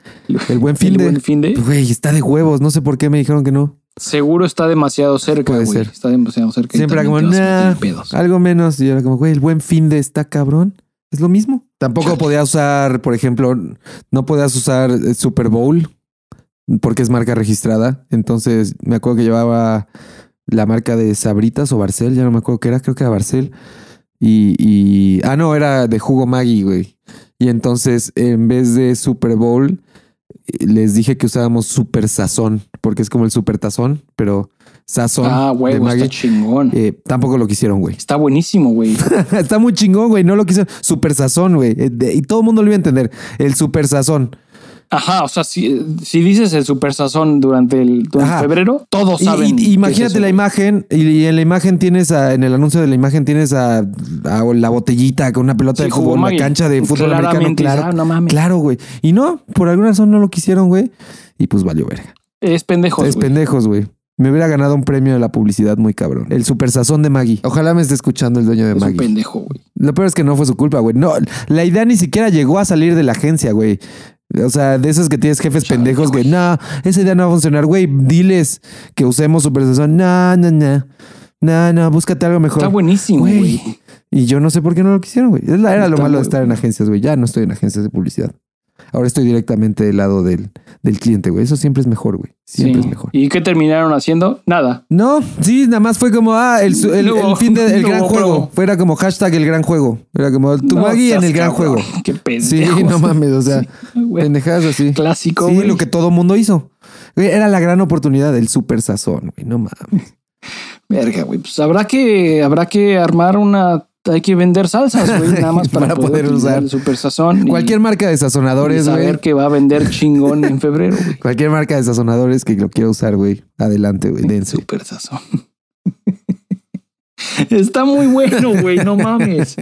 El buen fin de buen fin de güey, está de huevos, no sé por qué me dijeron que no. Seguro está demasiado cerca, Puede Ser. Está demasiado cerca. Siempre como, algo menos. Y era como, güey, el buen fin de está cabrón. Es lo mismo. Tampoco podías usar, por ejemplo, no podías usar Super Bowl porque es marca registrada. Entonces me acuerdo que llevaba la marca de Sabritas o Barcel, ya no me acuerdo qué era, creo que era Barcel. Y, y, ah, no, era de jugo Maggi, güey. Y entonces en vez de Super Bowl, les dije que usábamos Super Sazón, porque es como el Super Tazón, pero Sazón. Ah, güey, está chingón. Eh, tampoco lo quisieron, güey. Está buenísimo, güey. está muy chingón, güey. No lo quisieron. Super Sazón, güey. Eh, y todo el mundo lo iba a entender. El Super Sazón. Ajá, o sea, si, si dices el super sazón durante el febrero, todos saben. imagínate la imagen, y, en la imagen tienes a, en el anuncio de la imagen tienes a, la botellita con una pelota de fútbol, la cancha de fútbol americano. Claro, ah, no mames. Claro, güey. Y no, por alguna razón no lo quisieron, güey. Y pues valió verga. Es pendejos. Es pendejos, güey. Me hubiera ganado un premio de la publicidad muy cabrón. El super sazón de Maggie. Ojalá me esté escuchando el dueño de Maggie. Es un pendejo, güey. Lo peor es que no fue su culpa, güey. No, la idea ni siquiera llegó a salir de la agencia, güey. O sea, de esos que tienes jefes pendejos que, no, esa idea no va a funcionar, güey. Diles que usemos super sazón. No, no, no. No, no, búscate algo mejor. Está buenísimo, güey. Y yo no sé por qué no lo quisieron, güey. Era lo malo de estar en agencias, güey. Ya no estoy en agencias de publicidad. Ahora estoy directamente del lado del, del cliente, güey. Eso siempre es mejor, güey. Siempre es mejor. ¿Y qué terminaron haciendo? Nada. No, sí, nada más fue como, ah, el, fin del gran juego. Fuera como hashtag el gran juego. Era como tu no, en el gran juego. Qué pendejo. Sí, no mames, o sea, pendejadas así. Clásico, Sí, lo que todo mundo hizo. Era la gran oportunidad del super sazón, güey. No mames. Verga, güey. Pues habrá que, habrá que armar una hay que vender salsas, güey, nada más para, poder, usar el super sazón. Cualquier marca de sazonadores, güey. Saber que va a vender chingón en febrero, güey. Cualquier marca de sazonadores que lo quiera usar, güey. Adelante, güey, dense. Super sazón. Está muy bueno, güey, no mames.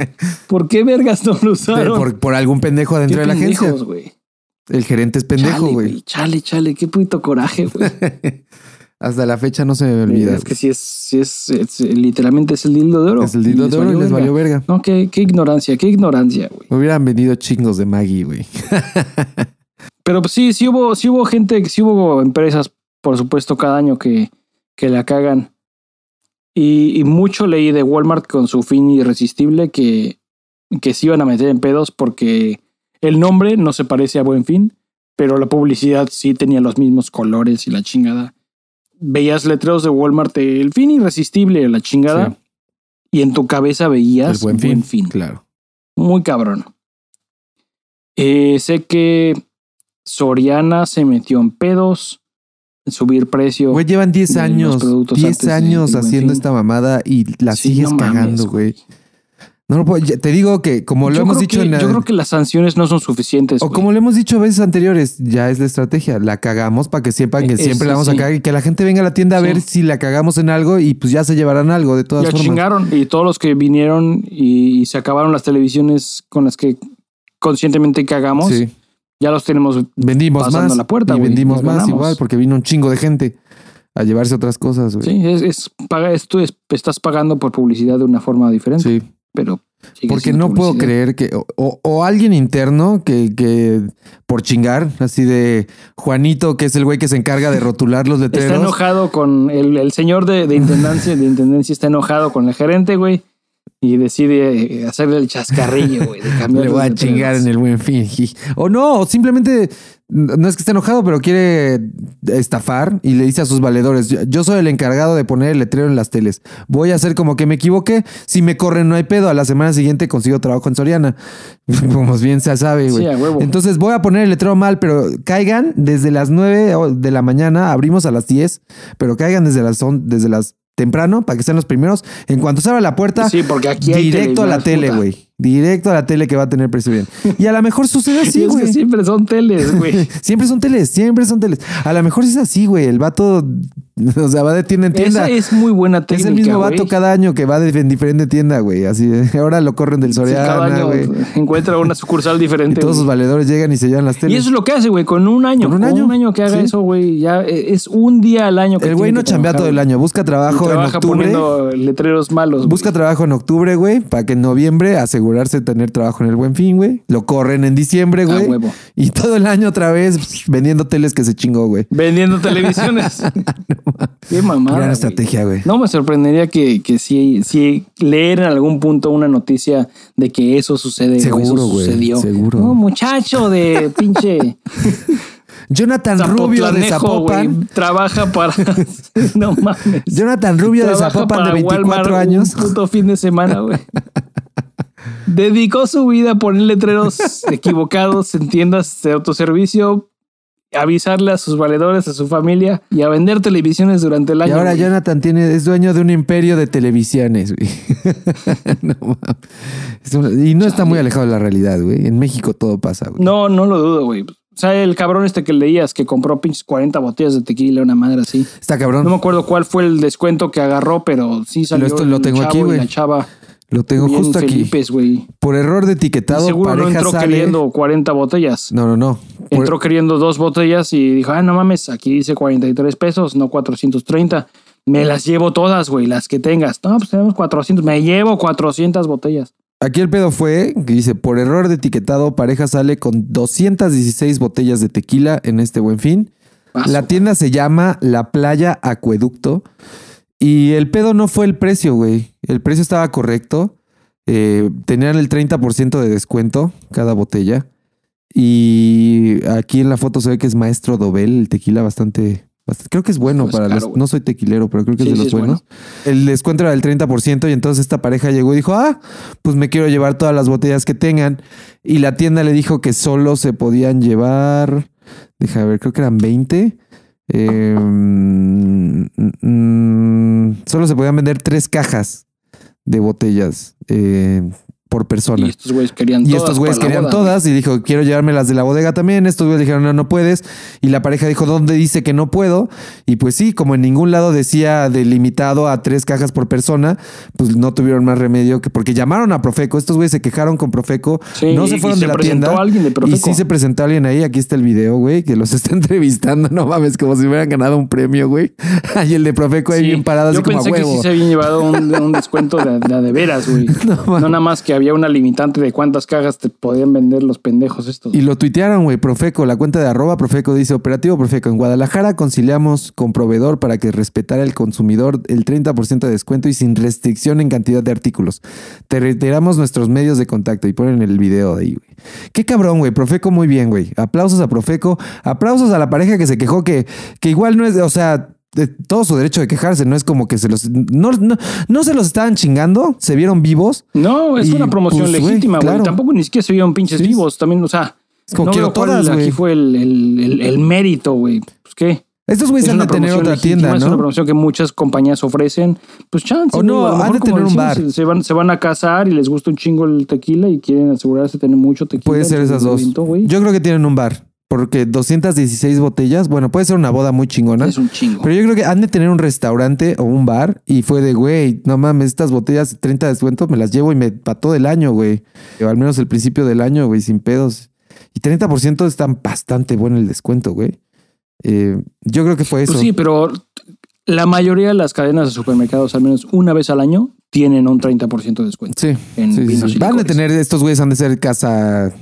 ¿Por qué vergas no lo usaron? Por, algún pendejo adentro de la agencia. güey. El gerente es pendejo, güey. Chale, chale, qué puto coraje, güey. Hasta la fecha no se me olvida. Es que si es, si es, literalmente es el dildo de oro. Es el dildo de oro y les valió verga. No, qué, qué ignorancia, qué ignorancia, güey. Me hubieran vendido chingos de Maggie, güey. Pero pues sí, sí hubo, sí hubo gente, sí hubo empresas, por supuesto, cada año que, que la cagan. Y, y mucho leí de Walmart con su fin irresistible que, que se iban a meter en pedos porque el nombre no se parece a Buen Fin, pero la publicidad sí tenía los mismos colores y la chingada veías letreros de Walmart, el fin irresistible, la chingada, y en tu cabeza veías el buen, fin, Claro. Muy cabrón. Eh, sé que Soriana se metió en pedos, en subir precio. Güey, llevan 10 años, 10 años haciendo esta mamada y la sigues cagando, güey. No, te digo que como lo hemos dicho en Yo creo que las sanciones no son suficientes. O como lo hemos dicho veces anteriores, ya es la estrategia. La cagamos para que sepan que eh, siempre la vamos a cagar y que la gente venga a la tienda a ver si la cagamos en algo y pues ya se llevarán algo de todas ya formas. chingaron y todos los que vinieron y, se acabaron las televisiones con las que conscientemente cagamos, ya los tenemos vendimos más a la puerta. Y vendimos más igual porque vino un chingo de gente a llevarse otras cosas. Güey. Sí, es, es, paga, esto es, estás pagando por publicidad de una forma diferente. Sí pero... Porque no puedo creer que... O, alguien interno que, que por chingar, así de Juanito, que es el güey que se encarga de rotular los letreros. Está enojado con el, el señor de, de intendencia, de intendencia está enojado con el gerente, güey y decide eh, hacerle el chascarrillo, güey. Le voy a chingar en el buen fin. O no, o simplemente no es que esté enojado, pero quiere estafar y le dice a sus valedores, yo soy el encargado de poner el letrero en las teles. Voy a hacer como que me equivoqué. Si me corren no hay pedo. A la semana siguiente consigo trabajo en Soriana. Como bien se sabe, güey. Entonces voy a poner el letrero mal, pero caigan desde las 9 de la mañana. Abrimos a las 10, pero caigan desde las, desde las temprano para que sean los primeros. En cuanto se abra la puerta, sí, porque aquí directo a la tele, güey. Directo a la tele que va a tener precio bien. Y a lo mejor sucede así, güey. siempre son teles, güey. siempre son teles, siempre son teles. A lo mejor es así, güey. El vato, o sea, va de tienda en tienda. Esa es muy buena técnica, Es el mismo vato cada año que va de, en diferente tienda, güey. Así, ahora lo corren del Soriana, cada año encuentra una sucursal diferente. Y todos sus valedores llegan y se llevan las teles. Y eso es lo que hace, güey. Con un año. Con un año. un año que haga eso, güey. Ya e, es un día al año. Que el güey no chambea todo el año. Busca trabajo en octubre. poniendo letreros malos. Busca trabajo en octubre, güey, para que en noviembre asegurarse de tener trabajo en el Buen Fin, güey. Lo corren en diciembre, güey. y todo el año otra vez vendiendo teles que se chingó, güey. Vendiendo televisiones. Qué mamada. Gran estrategia, güey. No me sorprendería que, que si, si leer en algún punto una noticia de que eso sucede. Seguro, güey. Sucedió. Seguro. No, muchacho de pinche. Jonathan Rubio de Zapopan. trabaja para. no mames. Jonathan Rubio de Zapopan de 24 años. Un puto fin de semana, güey. Dedicó su vida a poner letreros equivocados en tiendas de autoservicio, avisarle a sus valedores, a su familia y a vender televisiones durante el año. Y ahora Jonathan tiene, es dueño de un imperio de televisiones, güey. y no está muy alejado de la realidad, güey. En México todo pasa, güey. No, no lo dudo, güey. O sea, el cabrón este que leías que compró pinches 40 botellas de tequila, una madre así. Está cabrón. No me acuerdo cuál fue el descuento que agarró, pero sí salió. Esto lo tengo aquí, güey. La chava lo tengo justo aquí. Por error de etiquetado. seguro no entró queriendo 40 botellas. No, no, no. Entró queriendo dos botellas y dijo, ah, no mames, aquí dice 43 pesos, no 430. Me las llevo todas, güey, las que tengas. No, pues tenemos 400. Me llevo 400 botellas. Aquí el pedo fue que dice, por error de etiquetado, pareja sale con 216 botellas de tequila en este buen fin. La tienda se llama La Playa Acueducto. Y el pedo no fue el precio, güey. El precio estaba correcto. Eh, tenían el 30% de descuento cada botella. Y aquí en la foto se ve que es Maestro Dobel, el tequila bastante... creo que es bueno pues para los... No soy tequilero, pero creo que es de los buenos. El descuento era del 30% y entonces esta pareja llegó y dijo, ah, pues me quiero llevar todas las botellas que tengan. Y la tienda le dijo que solo se podían llevar... Deja ver, creo que eran 20. Eh, mm, mm, solo se podían vender tres cajas de botellas. Eh, por persona. Y estos güeyes querían y Estos güeyes querían todas y dijo, quiero llevarme las de la bodega también. Estos güeyes dijeron, no, no puedes. Y la pareja dijo, ¿dónde dice que no puedo? Y pues sí, como en ningún lado decía delimitado a tres cajas por persona, pues no tuvieron más remedio que porque llamaron a Profeco. Estos güeyes se quejaron con Profeco. no se fueron de la tienda. Alguien de Profeco. Y sí se presentó alguien ahí. Aquí está el video, güey, que los está entrevistando. No mames, como si hubieran ganado un premio, güey. Y el de Profeco ahí bien parado, así como a huevo. que sí se habían llevado un, descuento de, de, veras, güey. No, no nada más que había una limitante de cuántas cajas te podían vender los pendejos estos. Y lo tuitearon, güey, Profeco, la cuenta de arroba Profeco dice, operativo Profeco, en Guadalajara conciliamos con proveedor para que respetara el consumidor el 30% de descuento y sin restricción en cantidad de artículos. Te reiteramos nuestros medios de contacto y ponen el video de ahí, güey. Qué cabrón, güey, Profeco muy bien, güey. Aplausos a Profeco, aplausos a la pareja que se quejó que, que igual no es, o sea, de todo su derecho de quejarse, no es como que se los no, no, se los estaban chingando, se vieron vivos. No, es una promoción pues, legítima, güey. Tampoco ni siquiera se vieron pinches vivos, también, o sea, es como quiero todas, Aquí fue el, el, el, mérito, güey. Pues qué. Estos güeyes han de tener otra tienda, ¿no? Es una promoción que muchas compañías ofrecen. Pues chance. O no, han de tener un bar. Se, van, se van a casar y les gusta un chingo el tequila y quieren asegurarse de tener mucho tequila. Puede ser esas dos. Yo creo que tienen un bar. Porque 216 botellas, bueno, puede ser una boda muy chingona. Es un chingo. Pero yo creo que han de tener un restaurante o un bar y fue de, güey, no mames, estas botellas 30 descuentos me las llevo y me para todo el año, güey. O al menos el principio del año, güey, sin pedos. Y 30% están bastante bueno el descuento, güey. Eh, yo creo que fue pues eso. sí, pero la mayoría de las cadenas de supermercados, al menos una vez al año, tienen un 30% de descuento. Sí. Van a tener, estos güeyes han de ser casa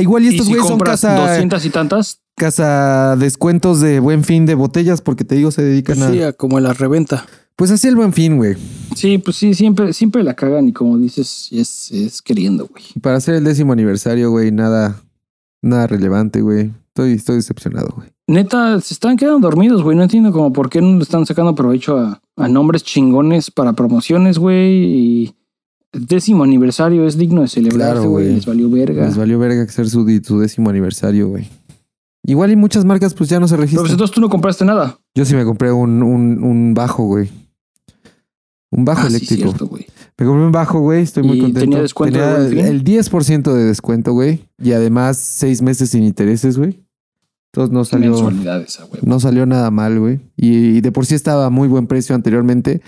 igual y estos güeyes son casa. 200 y tantas. Casa descuentos de buen fin de botellas, porque te digo, se dedican pues a. Sí, como la reventa. Pues así el buen fin, güey. Sí, pues sí, siempre, siempre la cagan y como dices, es, es queriendo, güey. Para hacer el décimo aniversario, güey, nada, nada relevante, güey. Estoy, estoy decepcionado, güey. Neta, se están quedando dormidos, güey. No entiendo como por qué no le están sacando provecho a, a nombres chingones para promociones, güey. Y décimo aniversario es digno de celebrarse, güey. Les valió verga. Les valió verga ser su, su décimo aniversario, güey. Igual y muchas marcas pues ya no se registran. Pero pues entonces tú no compraste nada. Yo sí me compré un, un, un bajo, güey. Un bajo ah, eléctrico. Sí, cierto, güey. Me compré un bajo, güey. Estoy muy contento. ¿Tenía descuento? Tenía el 10% de descuento, güey. Y además seis meses sin intereses, güey. Entonces no salió. No salió nada mal, güey. Y, y de por sí estaba a muy buen precio anteriormente.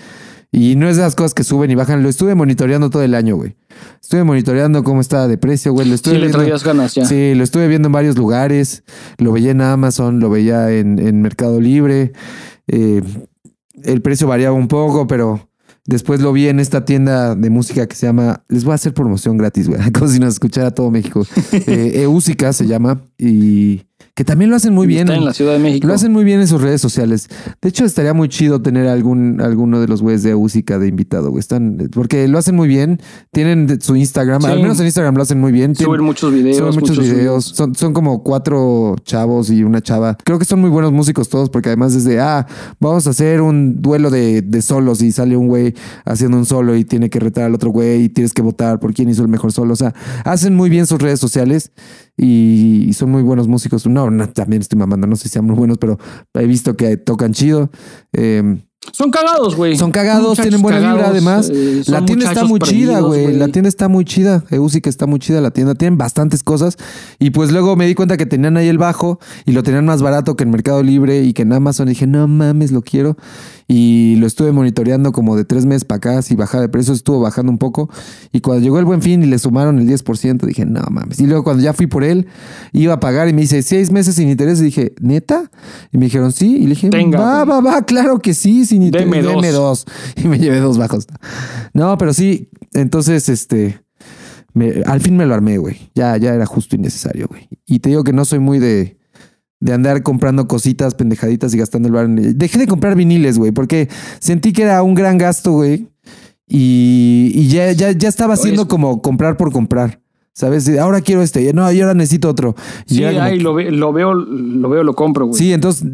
Y no es de las cosas que suben y bajan. Lo estuve monitoreando todo el año, güey. Estuve monitoreando cómo estaba de precio, güey. Lo estuve sí, le traías ganas ya. Sí, lo estuve viendo en varios lugares. Lo veía en Amazon, lo veía en, Mercado Libre. Eh, el precio variaba un poco, pero después lo vi en esta tienda de música que se llama. Les voy a hacer promoción gratis, güey. Como si nos escuchara todo México. eh, Eúsica se llama. Y que también lo hacen muy bien. Está en la Ciudad de México. Lo hacen muy bien en sus redes sociales. De hecho, estaría muy chido tener algún alguno de los güeyes de música de invitado, güey. Están, porque lo hacen muy bien. Tienen su Instagram, al menos en Instagram lo hacen muy bien. Suben muchos videos. Suben muchos, videos. Son, son como cuatro chavos y una chava. Creo que son muy buenos músicos todos, porque además desde, ah, vamos a hacer un duelo de, de solos y sale un güey haciendo un solo y tiene que retar al otro güey y tienes que votar por quién hizo el mejor solo. O sea, hacen muy bien sus redes sociales y, son muy buenos músicos. No, también estoy mamando, no sé si sean muy buenos, pero he visto que tocan chido. Eh, son cagados, güey. Son cagados, tienen buena vibra además. Eh, la tienda está muy chida, güey. La tienda está muy chida. que está muy chida la tienda. Tienen bastantes cosas. Y pues luego me di cuenta que tenían ahí el bajo y lo tenían más barato que en Mercado Libre y que en Amazon. Y dije, no mames, lo quiero. Y lo estuve monitoreando como de tres meses para acá. Si bajaba de precio, estuvo bajando un poco. Y cuando llegó el buen fin y le sumaron el 10%, dije, no mames. Y luego cuando ya fui por él, iba a pagar y me dice, seis meses sin interés. Y dije, ¿neta? Y me dijeron, sí. Y le dije, va, va, va, claro que sí, interés. Deme dos. Y me llevé dos bajos. No, pero sí. Entonces, este. al fin me lo armé, güey. Ya, ya era justo y necesario, güey. Y te digo que no soy muy de de andar comprando cositas pendejaditas y gastando el bar. Dejé de comprar viniles, güey, porque sentí que era un gran gasto, güey. Y, ya, ya, ya estaba haciendo como comprar por comprar. ¿Sabes? Ahora quiero este. No, yo ahora necesito otro. sí, ahí lo, lo, veo, lo veo, lo compro, güey. Sí, entonces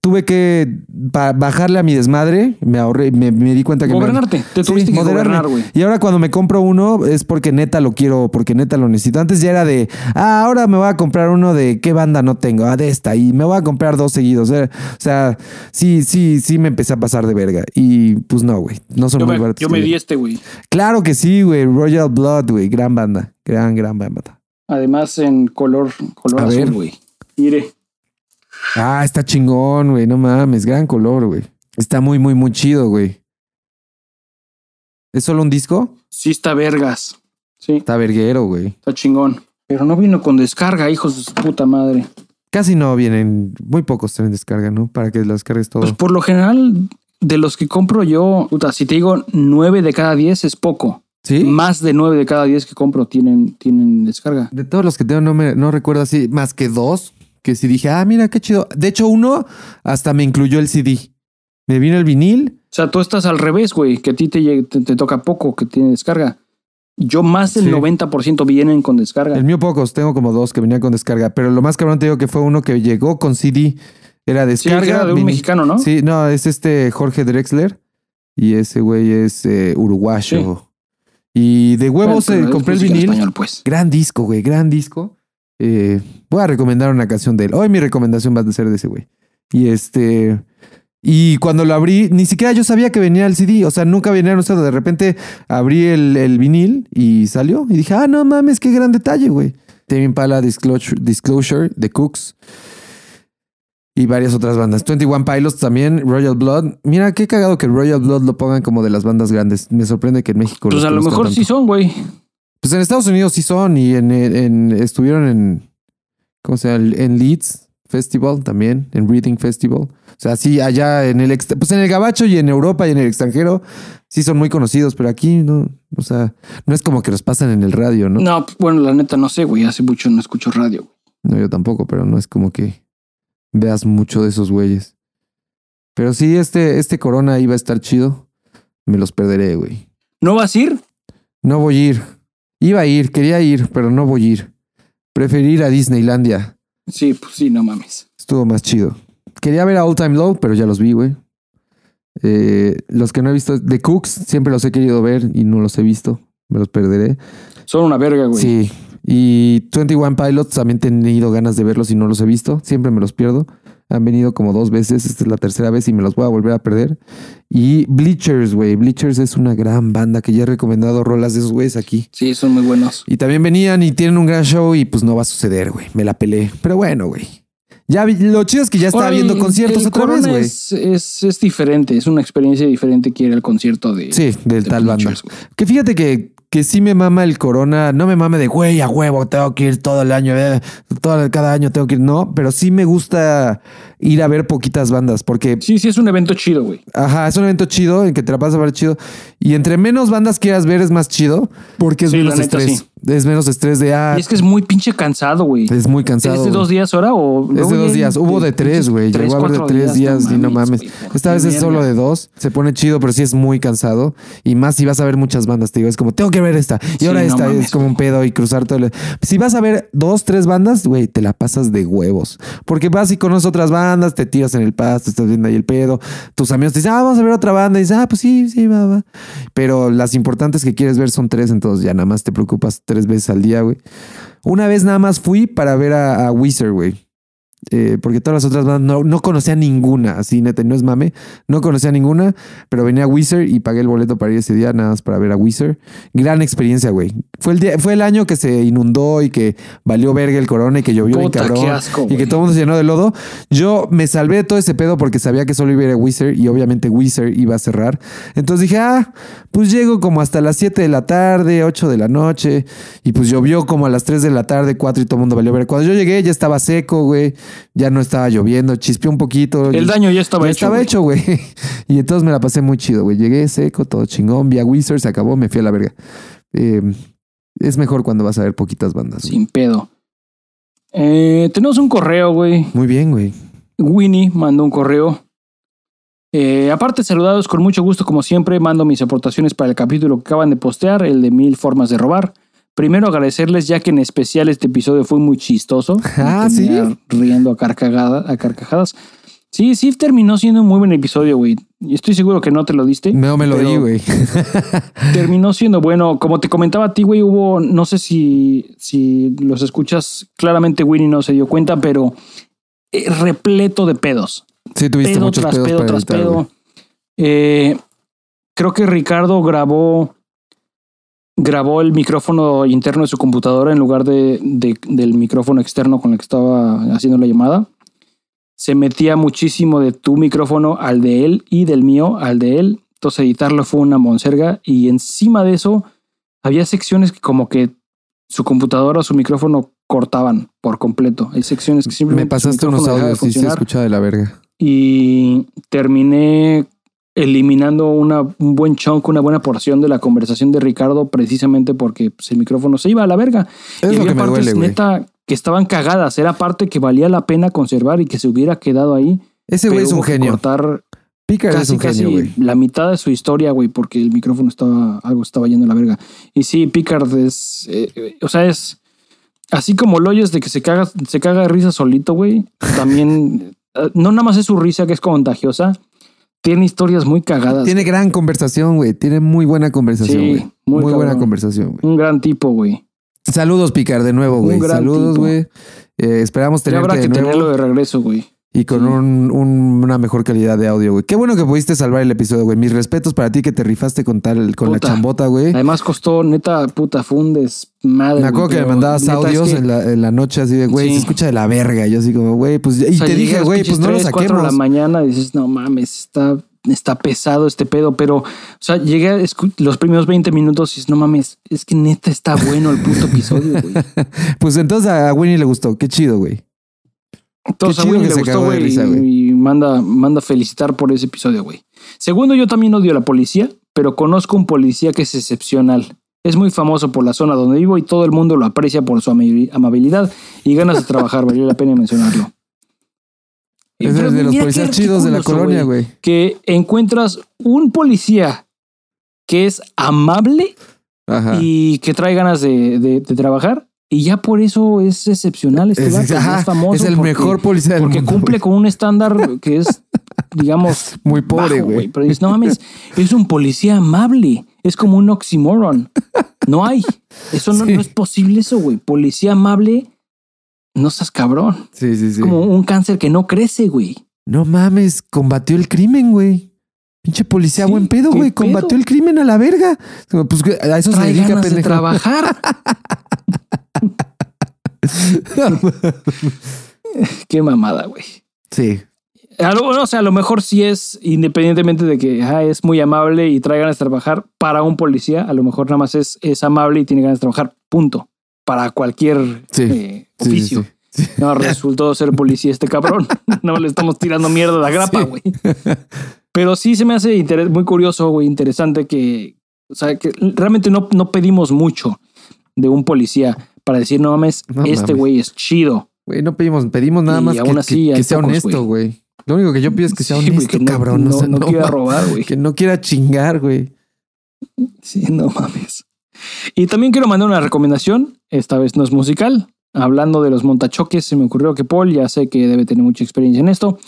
tuve que bajarle a mi desmadre. Me ahorré, me, di cuenta que. Gobernarte. Te tuviste que gobernar, güey. Y ahora cuando me compro uno es porque neta lo quiero, porque neta lo necesito. Antes ya era de, ah, ahora me voy a comprar uno de qué banda no tengo. Ah, de esta. Y me voy a comprar dos seguidos. O sea, sí, sí, sí me empecé a pasar de verga. Y pues no, güey. No son muy Yo me di este, güey. Claro que sí, güey. Royal Blood, güey. Gran banda. Gran, gran banda. Además en color, color azul, güey. Mire. Ah, está chingón, güey. No mames, gran color, güey. Está muy, muy, muy chido, güey. ¿Es solo un disco? Sí, está vergas. Sí. Está verguero, güey. Está chingón. Pero no vino con descarga, hijos de su puta madre. Casi no vienen, muy pocos tienen descarga, ¿no? Para que las cargues todo. Pues por lo general, de los que compro yo, puta, si te digo nueve de cada diez es poco. Más de nueve de cada diez que compro tienen, tienen descarga. De todos los que tengo, no, me, no recuerdo así, más que dos, que si dije, ah, mira, qué chido. De hecho, uno hasta me incluyó el CD. Me vino el vinil. O sea, tú estás al revés, güey, que a ti te, te, toca poco, que tiene descarga. Yo más del 90% vienen con descarga. El mío pocos, tengo como dos que venían con descarga, pero lo más cabrón te digo que fue uno que llegó con CD. Era descarga. de un mexicano, ¿no? Sí, no, es este Jorge Drexler y ese güey es eh, uruguayo. Y de huevos eh, compré el vinil. pues. Gran disco, güey, gran disco. Eh, voy a recomendar una canción de él. Hoy mi recomendación va a ser de ese güey. Y este. Y cuando lo abrí, ni siquiera yo sabía que venía el CD. O sea, nunca venía anunciado. De repente abrí el, el vinil y salió. Y dije, ah, no mames, qué gran detalle, güey. Tame Impala Disclosure, Disclosure The Cooks. Y varias otras bandas. 21 Pilots también, Royal Blood. Mira, qué cagado que Royal Blood lo pongan como de las bandas grandes. Me sorprende que en México. Pues a lo mejor sí son, güey. Pues en Estados Unidos sí son. Y en, en estuvieron en. ¿Cómo se llama? En Leeds Festival también. En Reading Festival. O sea, sí, allá en el, pues en el Gabacho y en Europa y en el extranjero, sí son muy conocidos, pero aquí no, o sea, no es como que los pasan en el radio, ¿no? No, bueno, la neta no sé, güey, hace mucho no escucho radio. No, yo tampoco, pero no es como que veas mucho de esos güeyes. Pero sí, este, este Corona iba a estar chido, me los perderé, güey. ¿No vas a ir? No voy a ir. Iba a ir, quería ir, pero no voy a ir. Preferí ir a Disneylandia. Sí, pues sí, no mames. Estuvo más chido. Quería ver a All Time Low, pero ya los vi, güey. Eh, los que no he visto, The Cooks, siempre los he querido ver y no los he visto. Me los perderé. Son una verga, güey. Sí. Y 21 Pilots también he tenido ganas de verlos y no los he visto. Siempre me los pierdo. Han venido como dos veces. Esta es la tercera vez y me los voy a volver a perder. Y Bleachers, güey. Bleachers es una gran banda que ya he recomendado rolas de esos güeyes aquí. Sí, son muy buenos. Y también venían y tienen un gran show y pues no va a suceder, güey. Me la pelé. Pero bueno, güey. Ya lo chido es que ya está viendo conciertos otra vez, güey. Es, es, diferente, es una experiencia diferente que ir al concierto de. Sí, del tal banda. Que fíjate que que sí me mama el corona, no me mame de güey a huevo, tengo que ir todo el año, eh, todo, cada año tengo que ir, no, pero sí me gusta ir a ver poquitas bandas porque... Sí, sí, es un evento chido, güey. Ajá, es un evento chido en que te la pasas a ver chido y entre menos bandas quieras ver es más chido porque es menos estrés. Es menos estrés de... Ah, y es que es muy pinche cansado, güey. Es muy cansado. ¿Es de dos días ahora o...? Es de dos días. Hubo de tres, güey. Llegó a haber de tres días, y no mames. Esta vez es solo de dos. Se pone chido, pero sí es muy cansado. Y más si vas a ver muchas bandas, te digo. Es como, tengo que ver esta. Y ahora esta es como un pedo y cruzar todo. El... Si vas a ver dos, tres bandas, güey, te la pasas de huevos. Porque vas y conoces otras bandas, te tiras en el pasto, estás viendo ahí el pedo. Tus amigos te dicen, ah, vamos a ver otra banda. Y dices, ah, pues sí, sí, va, va. Pero las importantes que quieres ver son tres, entonces ya nada más te preocupas tres veces al día, güey. Una vez nada más fui para ver a, a Wizard, güey. Eh, porque todas las otras bandas no, no, conocía ninguna, así neta, no es mame, no conocía ninguna, pero venía a Wizard y pagué el boleto para ir ese día nada más para ver a Wizard. Gran experiencia, güey. Fue el, día, fue el año que se inundó y que valió verga el corona y que llovió en cabrón y que todo el mundo se llenó de lodo. Yo me salvé de todo ese pedo porque sabía que solo iba a ir a Wizard y obviamente Wizard iba a cerrar. Entonces dije, ah, pues llego como hasta las 7 de la tarde, 8 de la noche y pues llovió como a las 3 de la tarde, 4 y todo el mundo valió ver. Cuando yo llegué ya estaba seco, güey ya no estaba lloviendo, chispeó un poquito. El daño ya estaba hecho. Estaba hecho, güey. Y entonces me la pasé muy chido, güey. Llegué seco, todo chingón, vi a Wizard, se acabó, me fui a la verga. Eh, es mejor cuando vas a ver poquitas bandas. Sin pedo. Eh, tenemos un correo, güey. Muy bien, güey. Winnie mandó un correo. Eh, aparte, saludados con mucho gusto, como siempre, mando mis aportaciones para el capítulo que acaban de postear, el de mil formas de robar. Primero agradecerles ya que en especial este episodio fue muy chistoso. Ah, sí. Riendo a, carcajada, a carcajadas. Sí, sí terminó siendo un muy buen episodio, güey. Estoy seguro que no te lo diste. No me lo di, güey. terminó siendo bueno. Como te comentaba a ti, güey, hubo, no sé si, si los escuchas, claramente Winnie no se dio cuenta, pero eh, repleto de pedos. Sí, tuviste pedo muchos tras pedos pedo tras pedo. Eh, creo que Ricardo grabó grabó el micrófono interno de su computadora en lugar de, del micrófono externo con el que estaba haciendo la llamada. Se metía muchísimo de tu micrófono al de él y del mío al de él. Entonces editarlo fue una monserga y encima de eso había secciones que como que su computadora o su micrófono cortaban por completo. Hay secciones que simplemente... Me pasaste unos audios y se escucha de la verga. Y terminé eliminando una, un buen chunk, una buena porción de la conversación de Ricardo, precisamente porque pues, el micrófono se iba a la verga. Es y lo que me duele, neta que estaban cagadas. Era parte que valía la pena conservar y que se hubiera quedado ahí. Ese güey es un genio. Cortar casi, casi la mitad de su historia, güey, porque el micrófono estaba, algo estaba yendo a la verga. Y sí, Picard es, eh, eh, o sea, es así como lo oyes de que se caga, se caga de risa solito, güey. También, eh, no nada más es su risa que es contagiosa, tiene historias muy cagadas. Tiene gran conversación, güey. Tiene muy buena conversación, güey. muy, buena conversación, güey. Un gran tipo, güey. Saludos, Picar, de nuevo, güey. Saludos, güey. Eh, esperamos tenerte habrá que tenerlo de regreso, güey. Y con un, una mejor calidad de audio, güey. Qué bueno que pudiste salvar el episodio, güey. Mis respetos para ti que te rifaste con tal, con la chambota, güey. Además costó, neta, puta, fundes, madre. Me acuerdo que me mandabas audios en, la, en, la, noche así de, güey, se escucha de la verga. Yo así como, güey, pues, y te dije, güey, pues no lo saquemos. 4 de la mañana dices, no mames, está, está pesado este pedo, pero, o sea, llegué a los primeros 20 minutos y dices, no mames, es que neta está bueno el puto episodio, güey. pues entonces a Winnie le gustó, qué chido, güey. Entonces a Winnie le gustó, güey, y, manda, manda felicitar por ese episodio, güey. Segundo, yo también odio a la policía, pero conozco un policía que es excepcional. Es muy famoso por la zona donde vivo y todo el mundo lo aprecia por su amabilidad y ganas de trabajar, valió la pena mencionarlo. Es de, los policías chidos de la colonia, güey. Que encuentras un policía que es amable y que trae ganas de trabajar y ya por eso es excepcional este es, es famoso. Es el mejor policía del Porque cumple con un estándar que es, digamos, muy pobre, güey. Pero dices, no mames, es un policía amable. Es como un oxymoron. No hay. Eso no, es posible, eso, güey. Policía amable, no seas cabrón. Sí, sí, sí. como un cáncer que no crece, güey. No mames, combatió el crimen, güey. Pinche policía buen pedo, güey. Combatió el crimen a la verga. Pues a eso se dedica, de trabajar. Qué mamada, güey. Sí. o sea, a lo mejor sí es, independientemente de que es muy amable y trae ganas de trabajar para un policía, a lo mejor nada más es, es amable y tiene ganas de trabajar, punto. Para cualquier eh, oficio. no resultó ser policía este cabrón. no le estamos tirando mierda a la grapa, güey. Pero sí se me hace muy curioso, güey, interesante que, o sea, que realmente no, no pedimos mucho de un policía para decir, no mames, este güey es chido. Güey, no pedimos, pedimos nada más que, sea honesto, güey. Lo único que yo pido es que sea honesto, cabrón. No, no, quiera robar, güey. Que no quiera chingar, güey. Sí, no mames. Y también quiero mandar una recomendación. Esta vez no es musical. Hablando de los montachoques, se me ocurrió que Paul, ya sé que debe tener mucha experiencia en esto,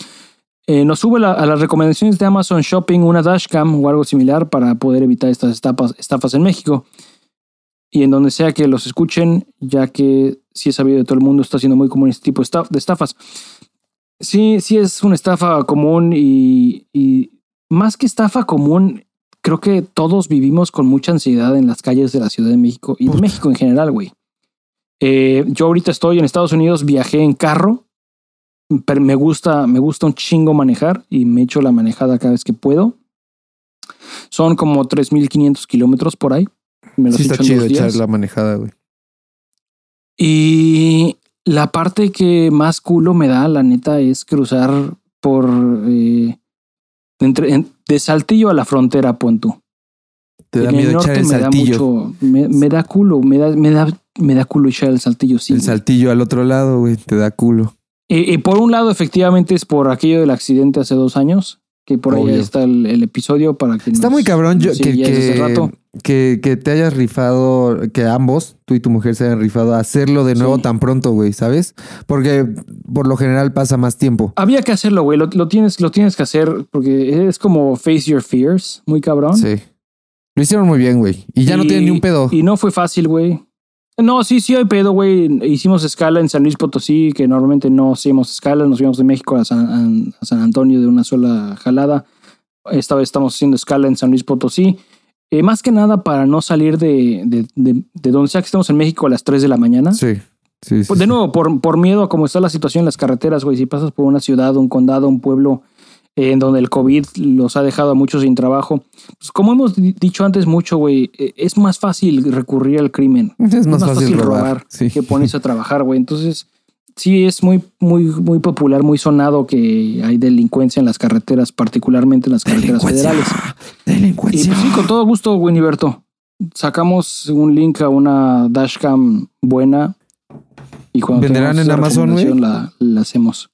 eh, nos sube a las recomendaciones de Amazon Shopping una dashcam o algo similar para poder evitar estas estafas en México y en donde sea que los escuchen, ya que si es sabido de todo el mundo, está siendo muy común este tipo de estafas. Sí, sí es una estafa común y, más que estafa común, creo que todos vivimos con mucha ansiedad en las calles de la Ciudad de México y de México en general, güey. Eh, yo ahorita estoy en Estados Unidos, viajé en carro, pero me gusta, me gusta un chingo manejar y me echo la manejada cada vez que puedo. Son como 3.500 kilómetros por ahí. Me sí, está chido echar la manejada, güey. Y la parte que más culo me da, la neta, es cruzar por. Eh, entre, de Saltillo a la frontera, punto. Te da miedo echar el saltillo. me, da culo, me da, me, da, me da culo echar el saltillo, sí. El saltillo al otro lado, güey, te da culo. Y, por un lado, efectivamente, es por aquello del accidente hace dos años, que por ahí está el, episodio para que. Está muy cabrón yo, que, que, que, que, te hayas rifado, que ambos, tú y tu mujer, se hayan rifado a hacerlo de nuevo tan pronto, güey, ¿sabes? Porque por lo general pasa más tiempo. Había que hacerlo, güey. Lo, tienes, lo tienes que hacer porque es como face your fears, muy cabrón. Sí. Lo hicieron muy bien, güey. Y ya no tienen ni un pedo. Y no fue fácil, güey. No, sí, sí hay pedo, güey. Hicimos escala en San Luis Potosí, que normalmente no hacíamos escala. Nos fuimos de México a San, a San Antonio de una sola jalada. Esta vez estamos haciendo escala en San Luis Potosí. Eh, más que nada para no salir de, de, de, donde sea que estemos en México a las 3 de la mañana. Sí. Sí, pues de nuevo, por, por miedo a cómo está la situación en las carreteras, güey. Si pasas por una ciudad, un condado, un pueblo eh, en donde el COVID los ha dejado a muchos sin trabajo, pues como hemos dicho antes mucho, güey, eh, es más fácil recurrir al crimen. Es más, fácil, robar, que ponerse a trabajar, güey. Entonces, sí es muy, muy, muy popular, muy sonado que hay delincuencia en las carreteras, particularmente en las carreteras federales. Delincuencia. Y pues sí, con todo gusto, Winiberto. Sacamos un link a una dashcam buena y cuando venderán en Amazon, la hacemos.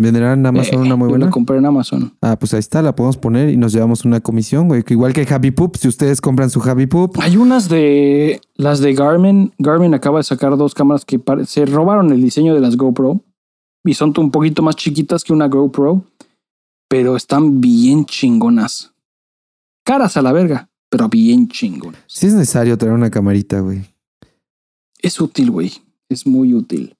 ¿Venderán en Amazon una muy buena? la compré en Amazon. Ah, pues ahí está, la podemos poner y nos llevamos una comisión, güey. Igual que Happy Poop, si ustedes compran su Happy Poop. Hay unas de las de Garmin. Garmin acaba de sacar dos cámaras que se robaron el diseño de las GoPro y son un poquito más chiquitas que una GoPro, pero están bien chingonas. Caras a la verga, pero bien chingonas. Sí es necesario traer una camarita, güey. Es útil, güey. Es muy útil.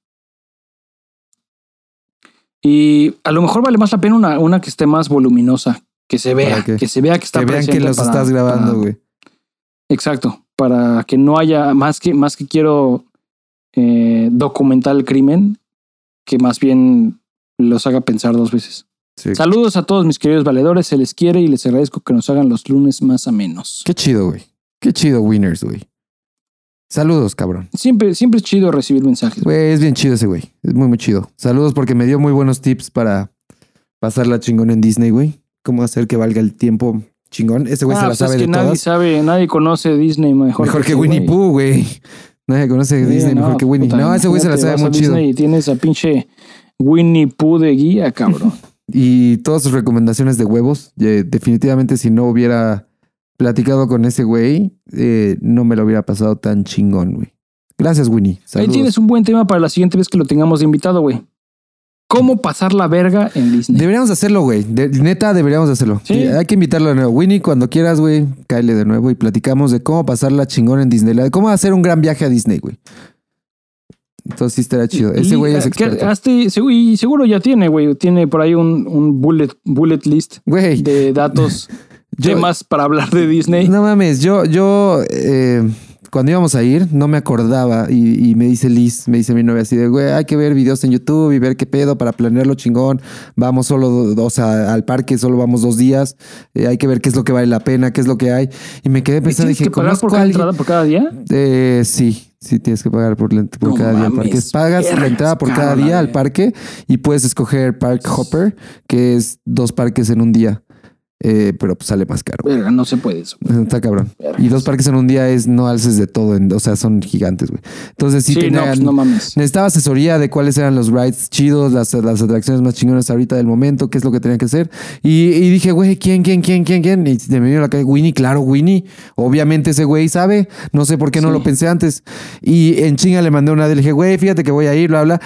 Y a lo mejor vale más la pena una, una que esté más voluminosa, que se vea, que se vea que está Que vean que los estás grabando, güey. Exacto, para que no haya más que más que quiero eh, documentar el crimen, que más bien los haga pensar dos veces. Saludos a todos mis queridos valedores, se les quiere y les agradezco que nos hagan los lunes más a menos. Qué chido, güey. Qué chido, winners, güey. Saludos, cabrón. Siempre, siempre es chido recibir mensajes. Güey, es bien chido ese güey. Es muy, muy chido. Saludos porque me dio muy buenos tips para pasarla chingón en Disney, güey. Cómo hacer que valga el tiempo chingón. Ese güey se ah, la pues sabe es que nadie sabe, nadie conoce Disney mejor. Mejor que, Winnie Pooh, güey. Nadie conoce Disney mejor que Winnie. no, ese güey se la sabe muy chido. Y tienes a pinche Winnie Pooh de guía, cabrón. y todas sus recomendaciones de huevos. definitivamente, si no hubiera platicado con ese güey, eh, no me lo hubiera pasado tan chingón, güey. Gracias, Winnie. Ahí tienes un buen tema para la siguiente vez que lo tengamos de invitado, güey. ¿Cómo pasar la verga en Disney? Deberíamos hacerlo, güey. neta, deberíamos hacerlo. ¿Sí? Hay que invitarlo de nuevo. Winnie, cuando quieras, güey, cáele de nuevo y platicamos de cómo pasarla chingón en Disney. Cómo hacer un gran viaje a Disney, güey. Entonces sí estará chido. Ese güey es experto. y seguro ya tiene, güey. Tiene por ahí un, un bullet, bullet list de datos, temas para hablar de Disney. No mames, yo, yo eh, cuando íbamos a ir, no me acordaba y, me dice Liz, me dice mi novia así de, güey, hay que ver videos en YouTube y ver qué pedo para planearlo chingón. Vamos solo, o sea, al parque solo vamos dos días. Eh, hay que ver qué es lo que vale la pena, qué es lo que hay. Y me quedé pensando, dije, que pagar por cada entrada por cada día? Eh, sí. Sí, tienes que pagar por, por cada día al parque. Pagas la entrada por cada día al parque y puedes escoger Park Hopper, que es dos parques en un día. Eh, pero pues sale más caro. no se puede eso. Está cabrón. Y dos parques en un día es no alces de todo, o sea, son gigantes, güey. Entonces sí, tenía, pues, no, mames. necesitaba asesoría de cuáles eran los rides chidos, las, las atracciones más chingonas ahorita del momento, qué es lo que tenía que hacer. Y, dije, güey, ¿quién, quién, quién, quién, quién? Y me vino la calle, Winnie, claro, Winnie. Obviamente ese güey sabe, no sé por qué no lo pensé antes. Y en chinga le mandé una de, le dije, güey, fíjate que voy a ir, bla, bla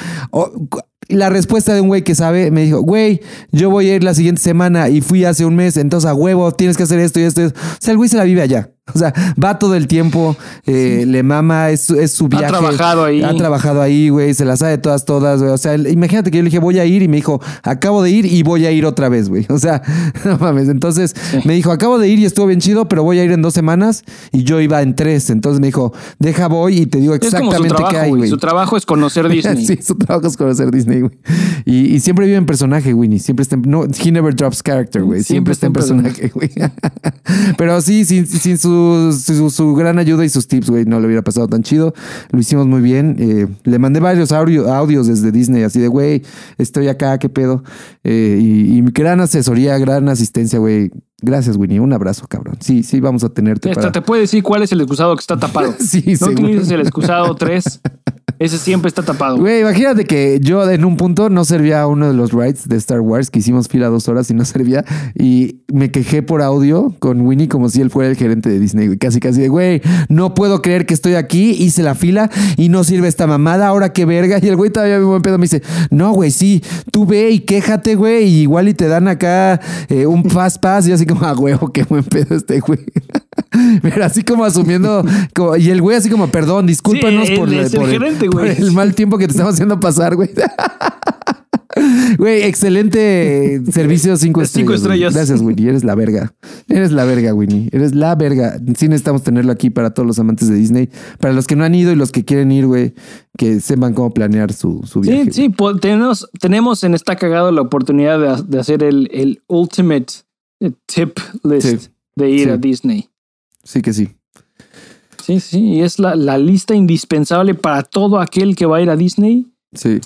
la respuesta de un güey que sabe me dijo, güey, yo voy a ir la siguiente semana y fui hace un mes, entonces a huevo tienes que hacer esto y esto. O sea, el güey se la vive allá. O sea, va todo el tiempo, eh, le mama, es, es, su viaje. Ha trabajado ahí. Ha trabajado ahí, güey, se la sabe todas, todas, güey. O sea, imagínate que yo le dije, voy a ir y me dijo, acabo de ir y voy a ir otra vez, güey. O sea, no mames. Entonces me dijo, acabo de ir y estuvo bien chido, pero voy a ir en dos semanas y yo iba en tres. Entonces me dijo, deja voy y te digo exactamente qué hay, güey. Su trabajo es conocer Disney. sí, su trabajo es conocer Disney, güey. Y, siempre vive en personaje, Winnie. Siempre está en, no, he never drops character, güey. Siempre, está en personaje, güey. pero sí, sin, sin sus su gran ayuda y sus tips, güey, no le hubiera pasado tan chido. Lo hicimos muy bien. Eh, le mandé varios audios desde Disney, así de, güey, estoy acá, qué pedo. Eh, y, gran asesoría, gran asistencia, güey. Gracias, Winnie. Un abrazo, cabrón. Sí, sí, vamos a tenerte. Esta, ¿Te puede decir cuál es el excusado que está tapado? sí, No utilices el excusado 3. Ese siempre está tapado. Güey, imagínate que yo en un punto no servía uno de los rides de Star Wars que hicimos fila dos horas y no servía. Y me quejé por audio con Winnie como si él fuera el gerente de Disney, güey. Casi, casi de, güey, no puedo creer que estoy aquí, hice la fila y no sirve esta mamada. Ahora qué verga. Y el güey todavía me buen pedo me dice, no, güey, sí, tú ve y quéjate, güey. Y igual y te dan acá eh, un fast pass. Y así como, ah, güey, qué buen pedo este güey. Pero así como asumiendo. y el güey así como, perdón, discúlpanos por, el, el mal tiempo que te estamos haciendo pasar, güey. Güey, excelente servicio cinco estrellas. Cinco estrellas. Gracias, Winnie. Eres la verga. Eres la verga, Winnie. Eres la verga. Sí necesitamos tenerlo aquí para todos los amantes de Disney. Para los que no han ido y los que quieren ir, güey, que sepan cómo planear su, su viaje. Sí, sí. Tenemos, tenemos en Está Cagado la oportunidad de, hacer el, el ultimate tip list de ir a Disney. Sí que sí. Sí, sí, y es la, la, lista indispensable para todo aquel que va a ir a Disney. Sí.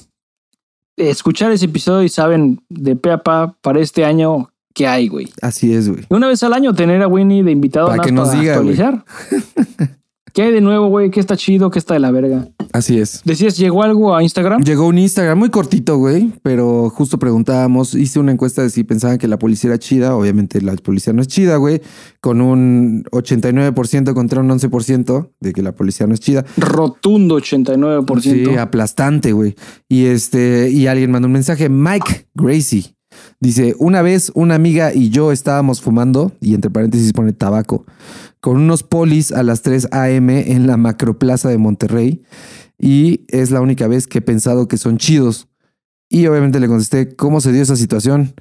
Escuchar ese episodio y saben de pe a pa para este año que hay, güey. Así es, güey. Una vez al año tener a Winnie de invitado para que nos diga, actualizar. ¿Qué hay de nuevo, güey? ¿Qué está chido? ¿Qué está de la verga? Así es. Decías, ¿llegó algo a Instagram? Llegó un Instagram muy cortito, güey, pero justo preguntábamos, hice una encuesta de si pensaban que la policía era chida. Obviamente la policía no es chida, güey, con un 89% contra un 11% de que la policía no es chida. Rotundo 89%. Sí, aplastante, güey. Y este, y alguien mandó un mensaje, Mike Gracie. Dice, una vez una amiga y yo estábamos fumando, y entre paréntesis pone tabaco con unos polis a las 3 a.m. en la macroplaza de Monterrey y es la única vez que he pensado que son chidos. Y obviamente le contesté cómo se dio esa situación.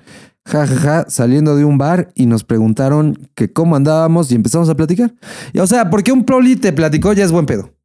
Ja, ja, ja, saliendo de un bar y nos preguntaron que cómo andábamos y empezamos a platicar. Y, o sea, porque un proli te platicó ya es buen pedo.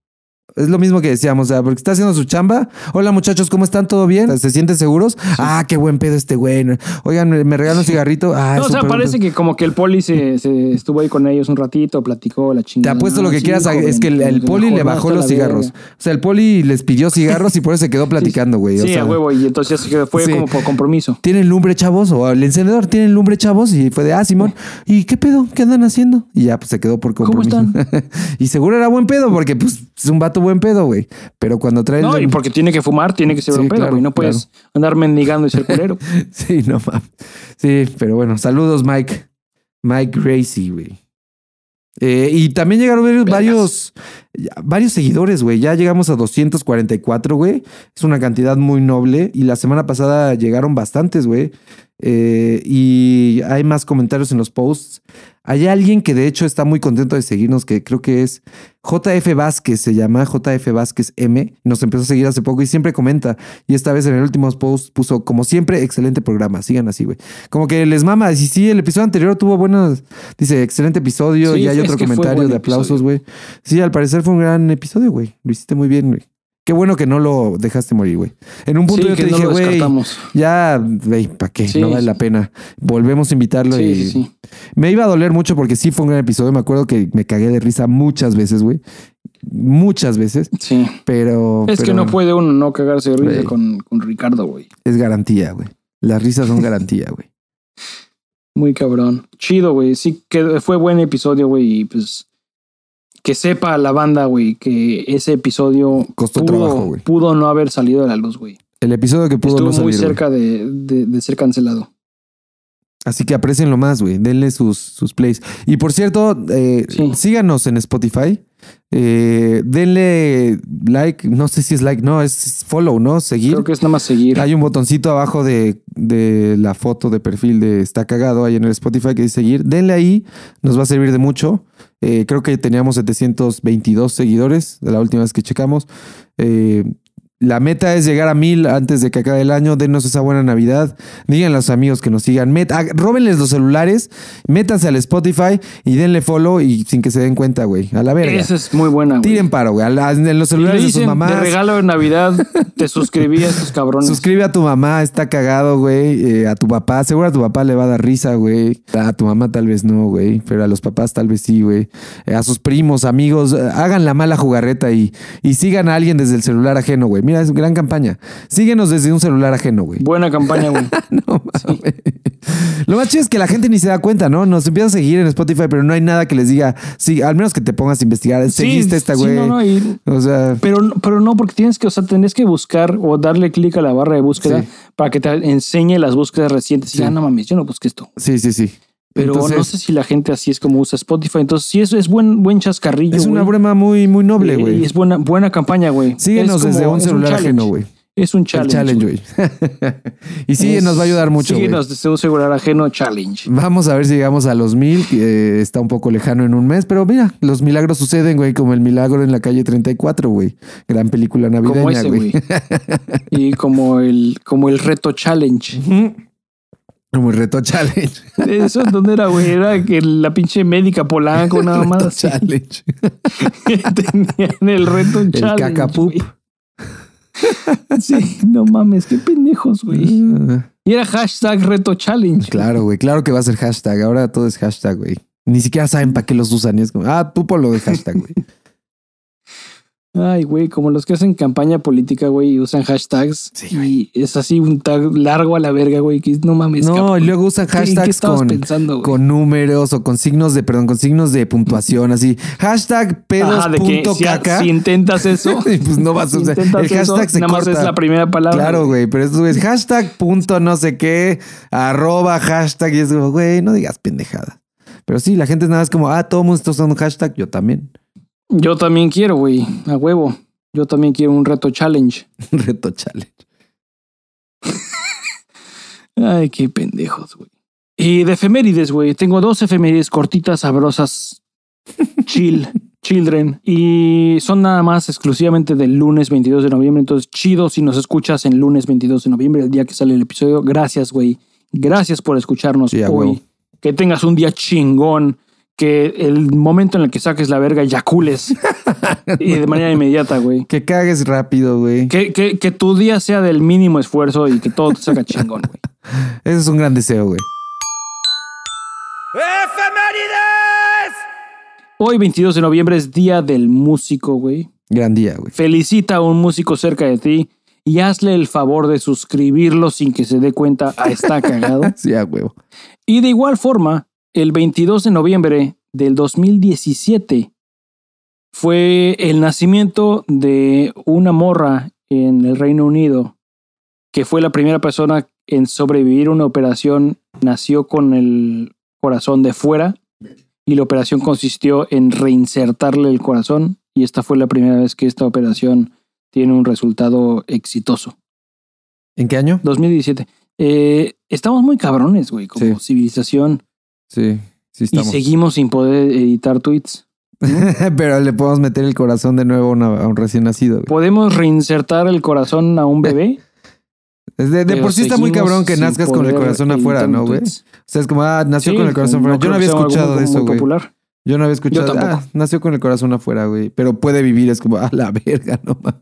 Es lo mismo que decíamos, o sea, porque está haciendo su chamba. Hola muchachos, ¿cómo están? ¿Todo bien? ¿Se sienten seguros? Ah, qué buen pedo este güey. Oigan, me regalan un cigarrito. Ah, no, o sea, parece que como que el poli se, estuvo ahí con ellos un ratito, platicó la chingada. Te apuesto lo que quieras, es que el, poli le bajó los cigarros. O sea, el poli les pidió cigarros y por eso se quedó platicando, güey. Sí, a huevo, y entonces fue como por compromiso. ¿Tienen lumbre, chavos? O el encendedor, ¿tienen lumbre, chavos? Y fue de, ah, Simón, ¿y qué pedo? ¿Qué andan haciendo? Y ya, pues se quedó por compromiso. ¿Cómo están? y seguro era buen pedo, porque pues es un vato buen pedo, güey. Pero cuando trae. No, y porque tiene que fumar, tiene que ser un pedo, güey. no puedes andar mendigando y ser culero. sí, no mames. Sí, pero bueno, saludos, Mike. Mike Gracie, güey. Eh, y también llegaron varios, varios seguidores, güey. Ya llegamos a 244, güey. Es una cantidad muy noble. Y la semana pasada llegaron bastantes, güey. Eh, y hay más comentarios en los posts. Hay alguien que de hecho está muy contento de seguirnos, que creo que es JF Vázquez, se llama JF Vázquez M. Nos empezó a seguir hace poco y siempre comenta. Y esta vez en el último post puso, como siempre, excelente programa. Sigan así, güey. Como que les mama. Y sí, el episodio anterior tuvo buenas. Dice, excelente episodio. y hay otro comentario de aplausos, güey. Sí, al parecer fue un gran episodio, güey. Lo hiciste muy bien, güey. Qué bueno que no lo dejaste morir, güey. En un punto yo te dije, güey, ya, güey, ¿para qué? no vale la pena. Volvemos a invitarlo y me iba a doler mucho porque sí fue un gran episodio. Me acuerdo que me cagué de risa muchas veces, güey. Muchas veces. Sí. Pero. Es que no puede uno no cagarse de risa con, con Ricardo, güey. Es garantía, güey. Las risas son garantía, güey. Muy cabrón. Chido, güey. Sí, que fue buen episodio, güey. Y pues que sepa la banda, güey, que ese episodio Costó pudo, trabajo, pudo no haber salido de la luz, güey. El episodio que pudo Estuvo no muy cerca de, de, ser cancelado. Así que aprecienlo más, güey. Denle sus, sus plays. Y por cierto, eh, síganos en Spotify. Eh, denle like, no sé si es like, no, es follow, ¿no? Seguir. Creo que es nada más seguir. Hay un botoncito abajo de, de, la foto de perfil de Está Cagado ahí en el Spotify que dice seguir. Denle ahí, nos va a servir de mucho. Eh, creo que teníamos 722 seguidores de la última vez que checamos. Eh, la meta es llegar a mil antes de que acabe el año. Denos esa buena Navidad. Digan a los amigos que nos sigan. Met ah, róbenles los celulares, métanse al Spotify y denle follow y sin que se den cuenta, güey. A la verga. Esa es muy buena, güey. Tiren paro, güey. En los celulares de sus mamás. De regalo de Navidad, te suscribí a estos cabrones. Suscribe a tu mamá, está cagado, güey. Eh, a tu papá, seguro a tu papá le va a dar risa, güey. A tu mamá tal vez no, güey. Pero a los papás tal vez sí, güey. Eh, a sus primos, amigos, eh, hagan la mala jugarreta y, y sigan a alguien desde el celular ajeno, güey. Mira, es gran campaña. Síguenos desde un celular ajeno, güey. Buena campaña, güey. no, Lo más chido es que la gente ni se da cuenta, ¿no? Nos empieza a seguir en Spotify, pero no hay nada que les diga, sí, al menos que te pongas a investigar. Seguiste esta, güey. no, no, o sea. Pero, pero no, porque tienes que, o sea, tenés que buscar o darle clic a la barra de búsqueda para que te enseñe las búsquedas recientes. Y ya, no mames, yo no busqué esto. Sí, sí, sí. Pero no sé si la gente así es como usa Spotify. Entonces, sí, eso es buen, buen chascarrillo. Es una broma muy, muy noble, güey. Y es buena, buena campaña, güey. Síguenos desde un celular ajeno, güey. Es un challenge. challenge, güey. y sí, nos va a ayudar mucho. Síguenos desde un celular ajeno, challenge. Vamos a ver si llegamos a los mil. que está un poco lejano en un mes, pero mira, los milagros suceden, güey, como el milagro en la calle 34, güey. Gran película navideña, güey. y como el, como el reto challenge. Como el reto challenge. Eso, ¿dónde era, güey? Era que la pinche médica polanco nada más. Reto challenge. Tenían el reto el challenge. El cacapup. sí, no mames, qué pendejos, güey. Y era hashtag reto challenge. Claro, güey, claro que va a ser hashtag. Ahora todo es hashtag, güey. Ni siquiera saben para qué los usan. Y es como, ah, tú por lo de hashtag, güey. Ay, güey, como los que hacen campaña política, güey, y usan hashtags. Sí, y es así un tag largo a la verga, güey, que no mames. No, y luego usan hashtags con, con números o con signos de, perdón, con signos de puntuación, así. Hashtag pedos si, intentas eso, pues no vas a usar. el hashtag se nada más es la primera palabra. Claro, güey, pero eso es hashtag punto no sé qué, arroba hashtag, y es como, güey, no digas pendejada. Pero sí, la gente es nada más como, ah, todo el mundo está usando hashtag, yo también. Yo también quiero, güey, a huevo. Yo también quiero un reto challenge. Un reto challenge. Ay, qué pendejos, güey. Y de efemérides, güey. Tengo dos efemérides cortitas, sabrosas, chill. Children. Y son nada más exclusivamente del lunes 22 de noviembre. Entonces, chido si nos escuchas en lunes 22 de noviembre, el día que sale el episodio. Gracias, güey. Gracias por escucharnos hoy. Que tengas un día chingón. Que el momento en el que saques la verga, yacules. y de manera inmediata, güey. Que cagues rápido, güey. Que, que, que tu día sea del mínimo esfuerzo y que todo te salga chingón, güey. Ese es un gran deseo, güey. ¡Efemérides! Hoy, 22 de noviembre, es Día del Músico, güey. Gran día, güey. Felicita a un músico cerca de ti y hazle el favor de suscribirlo sin que se dé cuenta a Está Cagado. sí, a huevo. Y de igual forma, el 22 de noviembre del 2017 fue el nacimiento de una morra en el Reino Unido que fue la primera persona en sobrevivir una operación. Nació con el corazón de fuera y la operación consistió en reinsertarle el corazón y esta fue la primera vez que esta operación tiene un resultado exitoso. ¿En qué año? 2017. Eh, estamos muy cabrones, güey, como civilización. Sí, sí estamos. Y seguimos sin poder editar tweets. Pero le podemos meter el corazón de nuevo a, un recién nacido. ¿Podemos reinsertar el corazón a un bebé? De, de por sí está muy cabrón que nazcas con el corazón afuera, ¿no, güey? O sea, es como, ah, nació con el corazón afuera. Yo no había escuchado de eso, güey. Yo no había escuchado. Ah, nació con el corazón afuera, güey. Pero puede vivir, es como, ah, la verga, no más.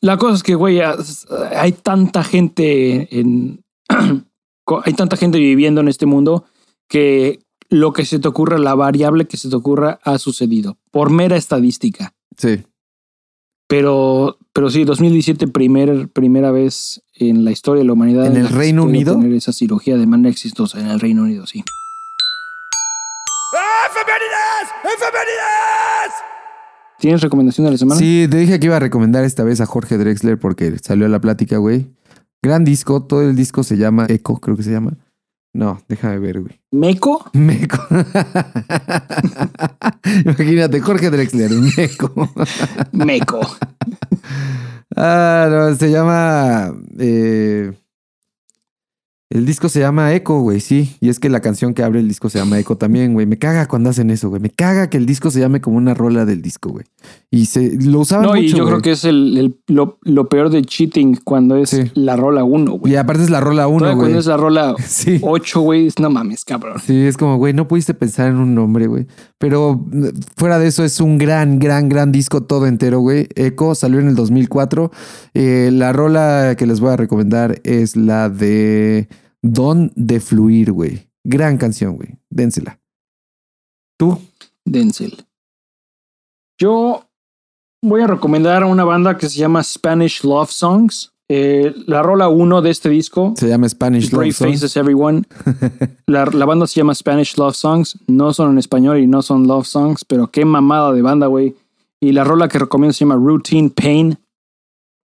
La cosa es que, güey, hay tanta gente en. hay tanta gente viviendo en este mundo que lo que se te ocurra, la variable que se te ocurra, ha sucedido. Por mera estadística. Sí. Pero, pero sí, 2017, primer, primera vez en la historia de la humanidad. ¿En el Reino Unido? Tener esa cirugía de manera exitosa en el Reino Unido, sí. ¿Tienes recomendación de la semana? Sí, te dije que iba a recomendar esta vez a Jorge Drexler porque salió a la plática, güey. Gran disco, todo el disco se llama Echo, creo que se llama. No, déjame ver, güey. ¿Meco? Meco. Imagínate, Jorge Drexler, Meco. Meco. ah, no, se llama. Eh, el disco se llama Echo, güey, sí. Y es que la canción que abre el disco se llama Echo también, güey. Me caga cuando hacen eso, güey. Me caga que el disco se llame como una rola del disco, güey. Y se lo usaban no, y yo creo que es el, lo, peor de cheating cuando es la rola 1, güey. Y aparte es la rola 1, güey. Cuando es la rola 8, güey, no mames, cabrón. Sí, es como, güey, no pudiste pensar en un nombre, güey. Pero fuera de eso es un gran, gran, gran disco todo entero, güey. Echo salió en el 2004. Eh, la rola que les voy a recomendar es la de... Don de Fluir, güey. Gran canción, güey. Dénsela. ¿Tú? Denzel. Yo voy a recomendar a una banda que se llama Spanish Love Songs. Eh, la rola uno de este disco se llama Spanish Love Songs. Faces Everyone. la, banda se llama Spanish Love Songs. No son en español y no son love songs, pero qué mamada de banda, güey. Y la rola que recomiendo se llama Routine Pain.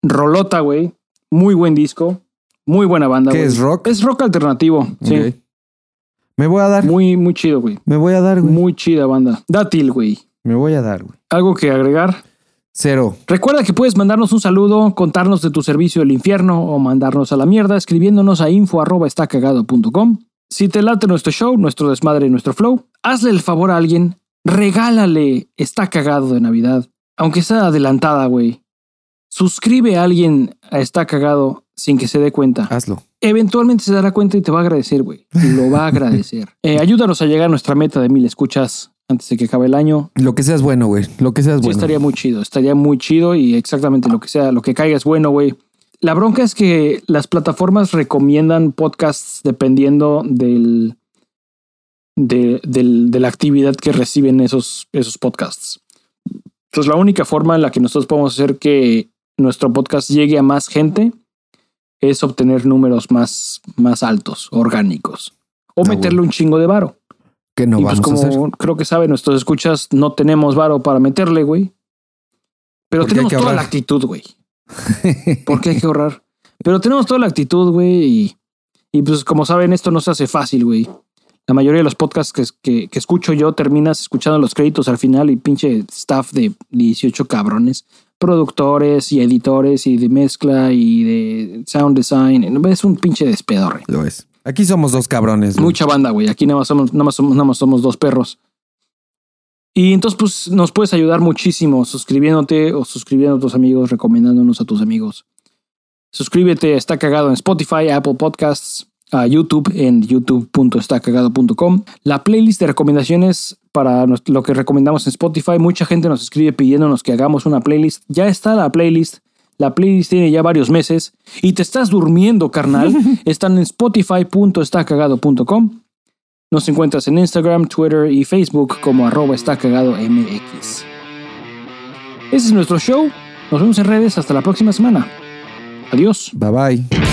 Rolota, güey. Muy buen disco. Muy buena banda, ¿Qué es rock? Es rock alternativo, sí. Me voy a dar. Muy, muy chido, güey. Me voy a dar, güey. Muy chida banda. Dátil, güey. Me voy a dar, güey. ¿Algo que agregar? Cero. Recuerda que puedes mandarnos un saludo, contarnos de tu servicio del infierno o mandarnos a la mierda escribiéndonos a info Si te late nuestro show, nuestro desmadre y nuestro flow, hazle el favor a alguien, regálale Está Cagado de Navidad, aunque sea adelantada, güey. Suscribe a alguien a Está Cagado sin que se dé cuenta. Hazlo. Eventualmente se dará cuenta y te va a agradecer, güey. Lo va a agradecer. Eh, ayúdanos a llegar a nuestra meta de mil escuchas antes de que acabe el año. Lo que seas bueno, güey. Lo que seas sí, bueno. estaría muy chido. Estaría muy chido y exactamente lo que sea, lo que caiga es bueno, güey. La bronca es que las plataformas recomiendan podcasts dependiendo del, de, de la actividad que reciben esos, esos podcasts. Entonces, la única forma en la que nosotros podemos hacer que nuestro podcast llegue a más gente es obtener números más, más altos, orgánicos. O ah, meterle un chingo de varo. Que no y pues como creo que saben nuestros escuchas, no tenemos varo para meterle, güey. Pero tenemos toda la actitud, güey. Porque hay que ahorrar. Pero tenemos toda la actitud, güey. Y, y, pues como saben, esto no se hace fácil, güey. La mayoría de los podcasts que, que, que, escucho yo terminas escuchando los créditos al final y pinche staff de 18 cabrones productores y editores y de mezcla y de sound design. Es un pinche despedorre. Lo es. Aquí somos dos cabrones. Mucha banda, güey. Aquí nada más somos, nada más somos, nada más somos dos perros. Y entonces, pues, nos puedes ayudar muchísimo suscribiéndote o suscribiendo a tus amigos, recomendándonos a tus amigos. Suscríbete, está cagado en Spotify, Apple Podcasts, a YouTube en youtube.estacagado.com. La playlist de recomendaciones para lo que recomendamos en Spotify, mucha gente nos escribe pidiéndonos que hagamos una playlist. Ya está la playlist. La playlist tiene ya varios meses y te estás durmiendo, carnal. Están en spotify.estacagado.com. Nos encuentras en Instagram, Twitter y Facebook como arroba MX. Ese es nuestro show. Nos vemos en redes hasta la próxima semana. Adiós. Bye bye.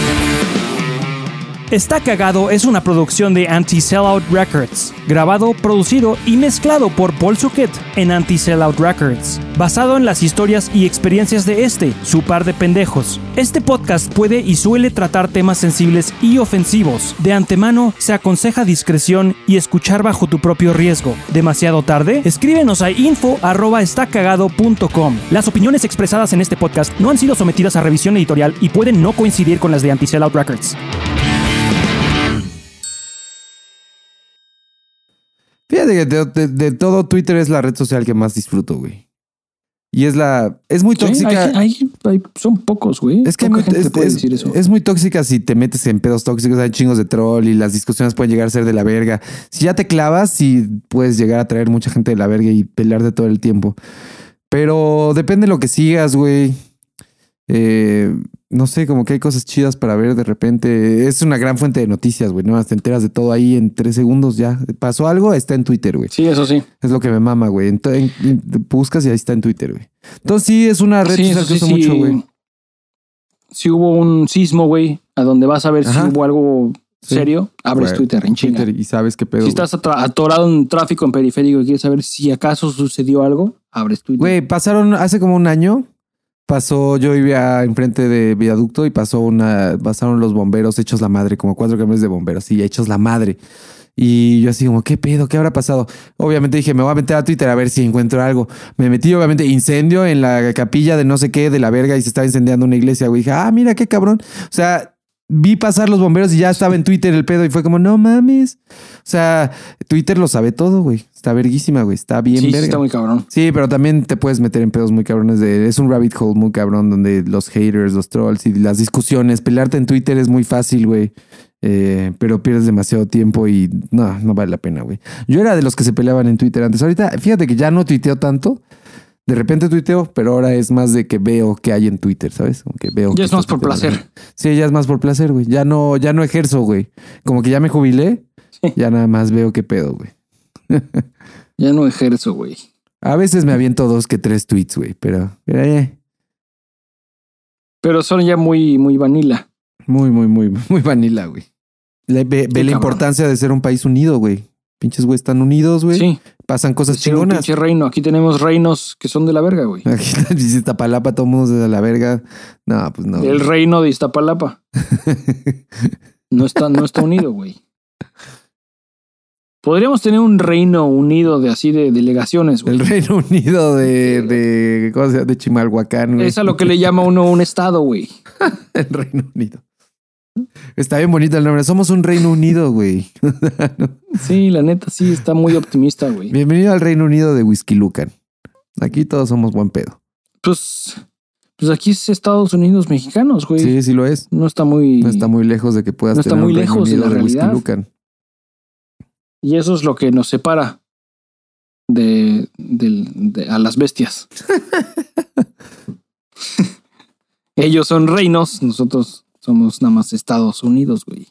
Está Cagado es una producción de Anti-Sellout Records, grabado, producido y mezclado por Paul Suquet en Anti-Sellout Records, basado en las historias y experiencias de este, su par de pendejos. Este podcast puede y suele tratar temas sensibles y ofensivos. De antemano, se aconseja discreción y escuchar bajo tu propio riesgo. ¿Demasiado tarde? Escríbenos a info.estacagado.com. Las opiniones expresadas en este podcast no han sido sometidas a revisión editorial y pueden no coincidir con las de Anti-Sellout Records. Fíjate que de, todo Twitter es la red social que más disfruto, güey. Y es la. Es muy tóxica. son pocos, güey. Es que es, es, muy tóxica si te metes en pedos tóxicos. Hay chingos de troll y las discusiones pueden llegar a ser de la verga. Si ya te clavas, sí puedes llegar a traer mucha gente de la verga y pelearte todo el tiempo. Pero depende de lo que sigas, güey. Eh, no sé, como que hay cosas chidas para ver de repente. Es una gran fuente de noticias, güey. No te enteras de todo ahí en tres segundos ya. Pasó algo, está en Twitter, güey. Sí, eso sí. Es lo que me mama, güey. Entonces, buscas y ahí está en Twitter, güey. Entonces sí, es una red social que uso mucho, güey. Si hubo un sismo, güey, a donde vas a ver si hubo algo serio, abres Twitter en Twitter y sabes qué pedo. Si estás atorado en tráfico en periférico y quieres saber si acaso sucedió algo, abres Twitter. Güey, pasaron hace como un año pasó, yo vivía enfrente de viaducto y pasó una, pasaron los bomberos hechos la madre, como cuatro camiones de bomberos, sí, hechos la madre. Y yo así como, ¿qué pedo? ¿Qué habrá pasado? Obviamente dije, me voy a meter a Twitter a ver si encuentro algo. Me metí, obviamente, incendio en la capilla de no sé qué, de la verga, y se estaba incendiando una iglesia, güey. Dije, ah, mira qué cabrón. O sea, vi pasar los bomberos y ya estaba en Twitter el pedo y fue como, no mames. O sea, Twitter lo sabe todo, güey. Está verguísima, güey. Está bien sí, verga. Sí, está muy cabrón. Sí, pero también te puedes meter en pedos muy cabrones de... Es un rabbit hole muy cabrón donde los haters, los trolls y las discusiones, pelearte en Twitter es muy fácil, güey. Eh, pero pierdes demasiado tiempo y no, no vale la pena, güey. Yo era de los que se peleaban en Twitter antes. Ahorita, fíjate que ya no tuiteo tanto de repente tuiteo, pero ahora es más de que veo qué hay en Twitter, ¿sabes? Como que veo. Ya es más por placer. Sí, ya es más por placer, güey. Ya no, ya no ejerzo, güey. Como que ya me jubilé, ya nada más veo qué pedo, güey. ya no ejerzo, güey. A veces me aviento dos que tres tweets, güey, pero. Eh. Pero son ya muy, muy vanilla. Muy, muy, muy, muy vanilla, güey. Ve, la importancia de ser un país unido, güey. Pinches güey están unidos, güey. Sí. Pasan cosas chingonas. Pinche reino. Aquí tenemos reinos que son de la verga, güey. Aquí está Iztapalapa, todo el mundo es de la verga. No, pues no. El reino de Iztapalapa. no, está, no está unido, güey. Podríamos tener un reino unido de así de delegaciones, güey. El reino unido de, de, ¿cómo se llama? De Chimalhuacán, güey. Es a lo que le llama uno un estado, güey. el reino unido. Está bien bonito el nombre. Somos un Reino Unido, güey. sí, la neta sí está muy optimista, güey. Bienvenido al Reino Unido de Whisky Lucan. Aquí todos somos buen pedo. Pues, pues aquí es Estados Unidos mexicanos, güey. Sí, sí lo es. No está muy. No está muy lejos de que puedas. No está muy lejos de la realidad. Y eso es lo que nos separa de, de a las bestias. Ellos son reinos, nosotros somos nada más Estados Unidos, güey.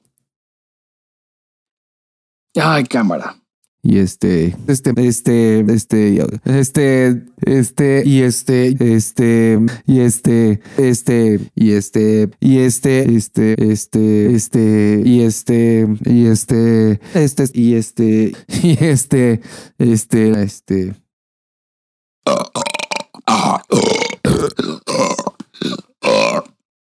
Ay, cámara. Y este, este, este, este, este, este, y este, este, y este, este, y este, y este, este, este, este, y este, y este, este, y este, y este, este, este.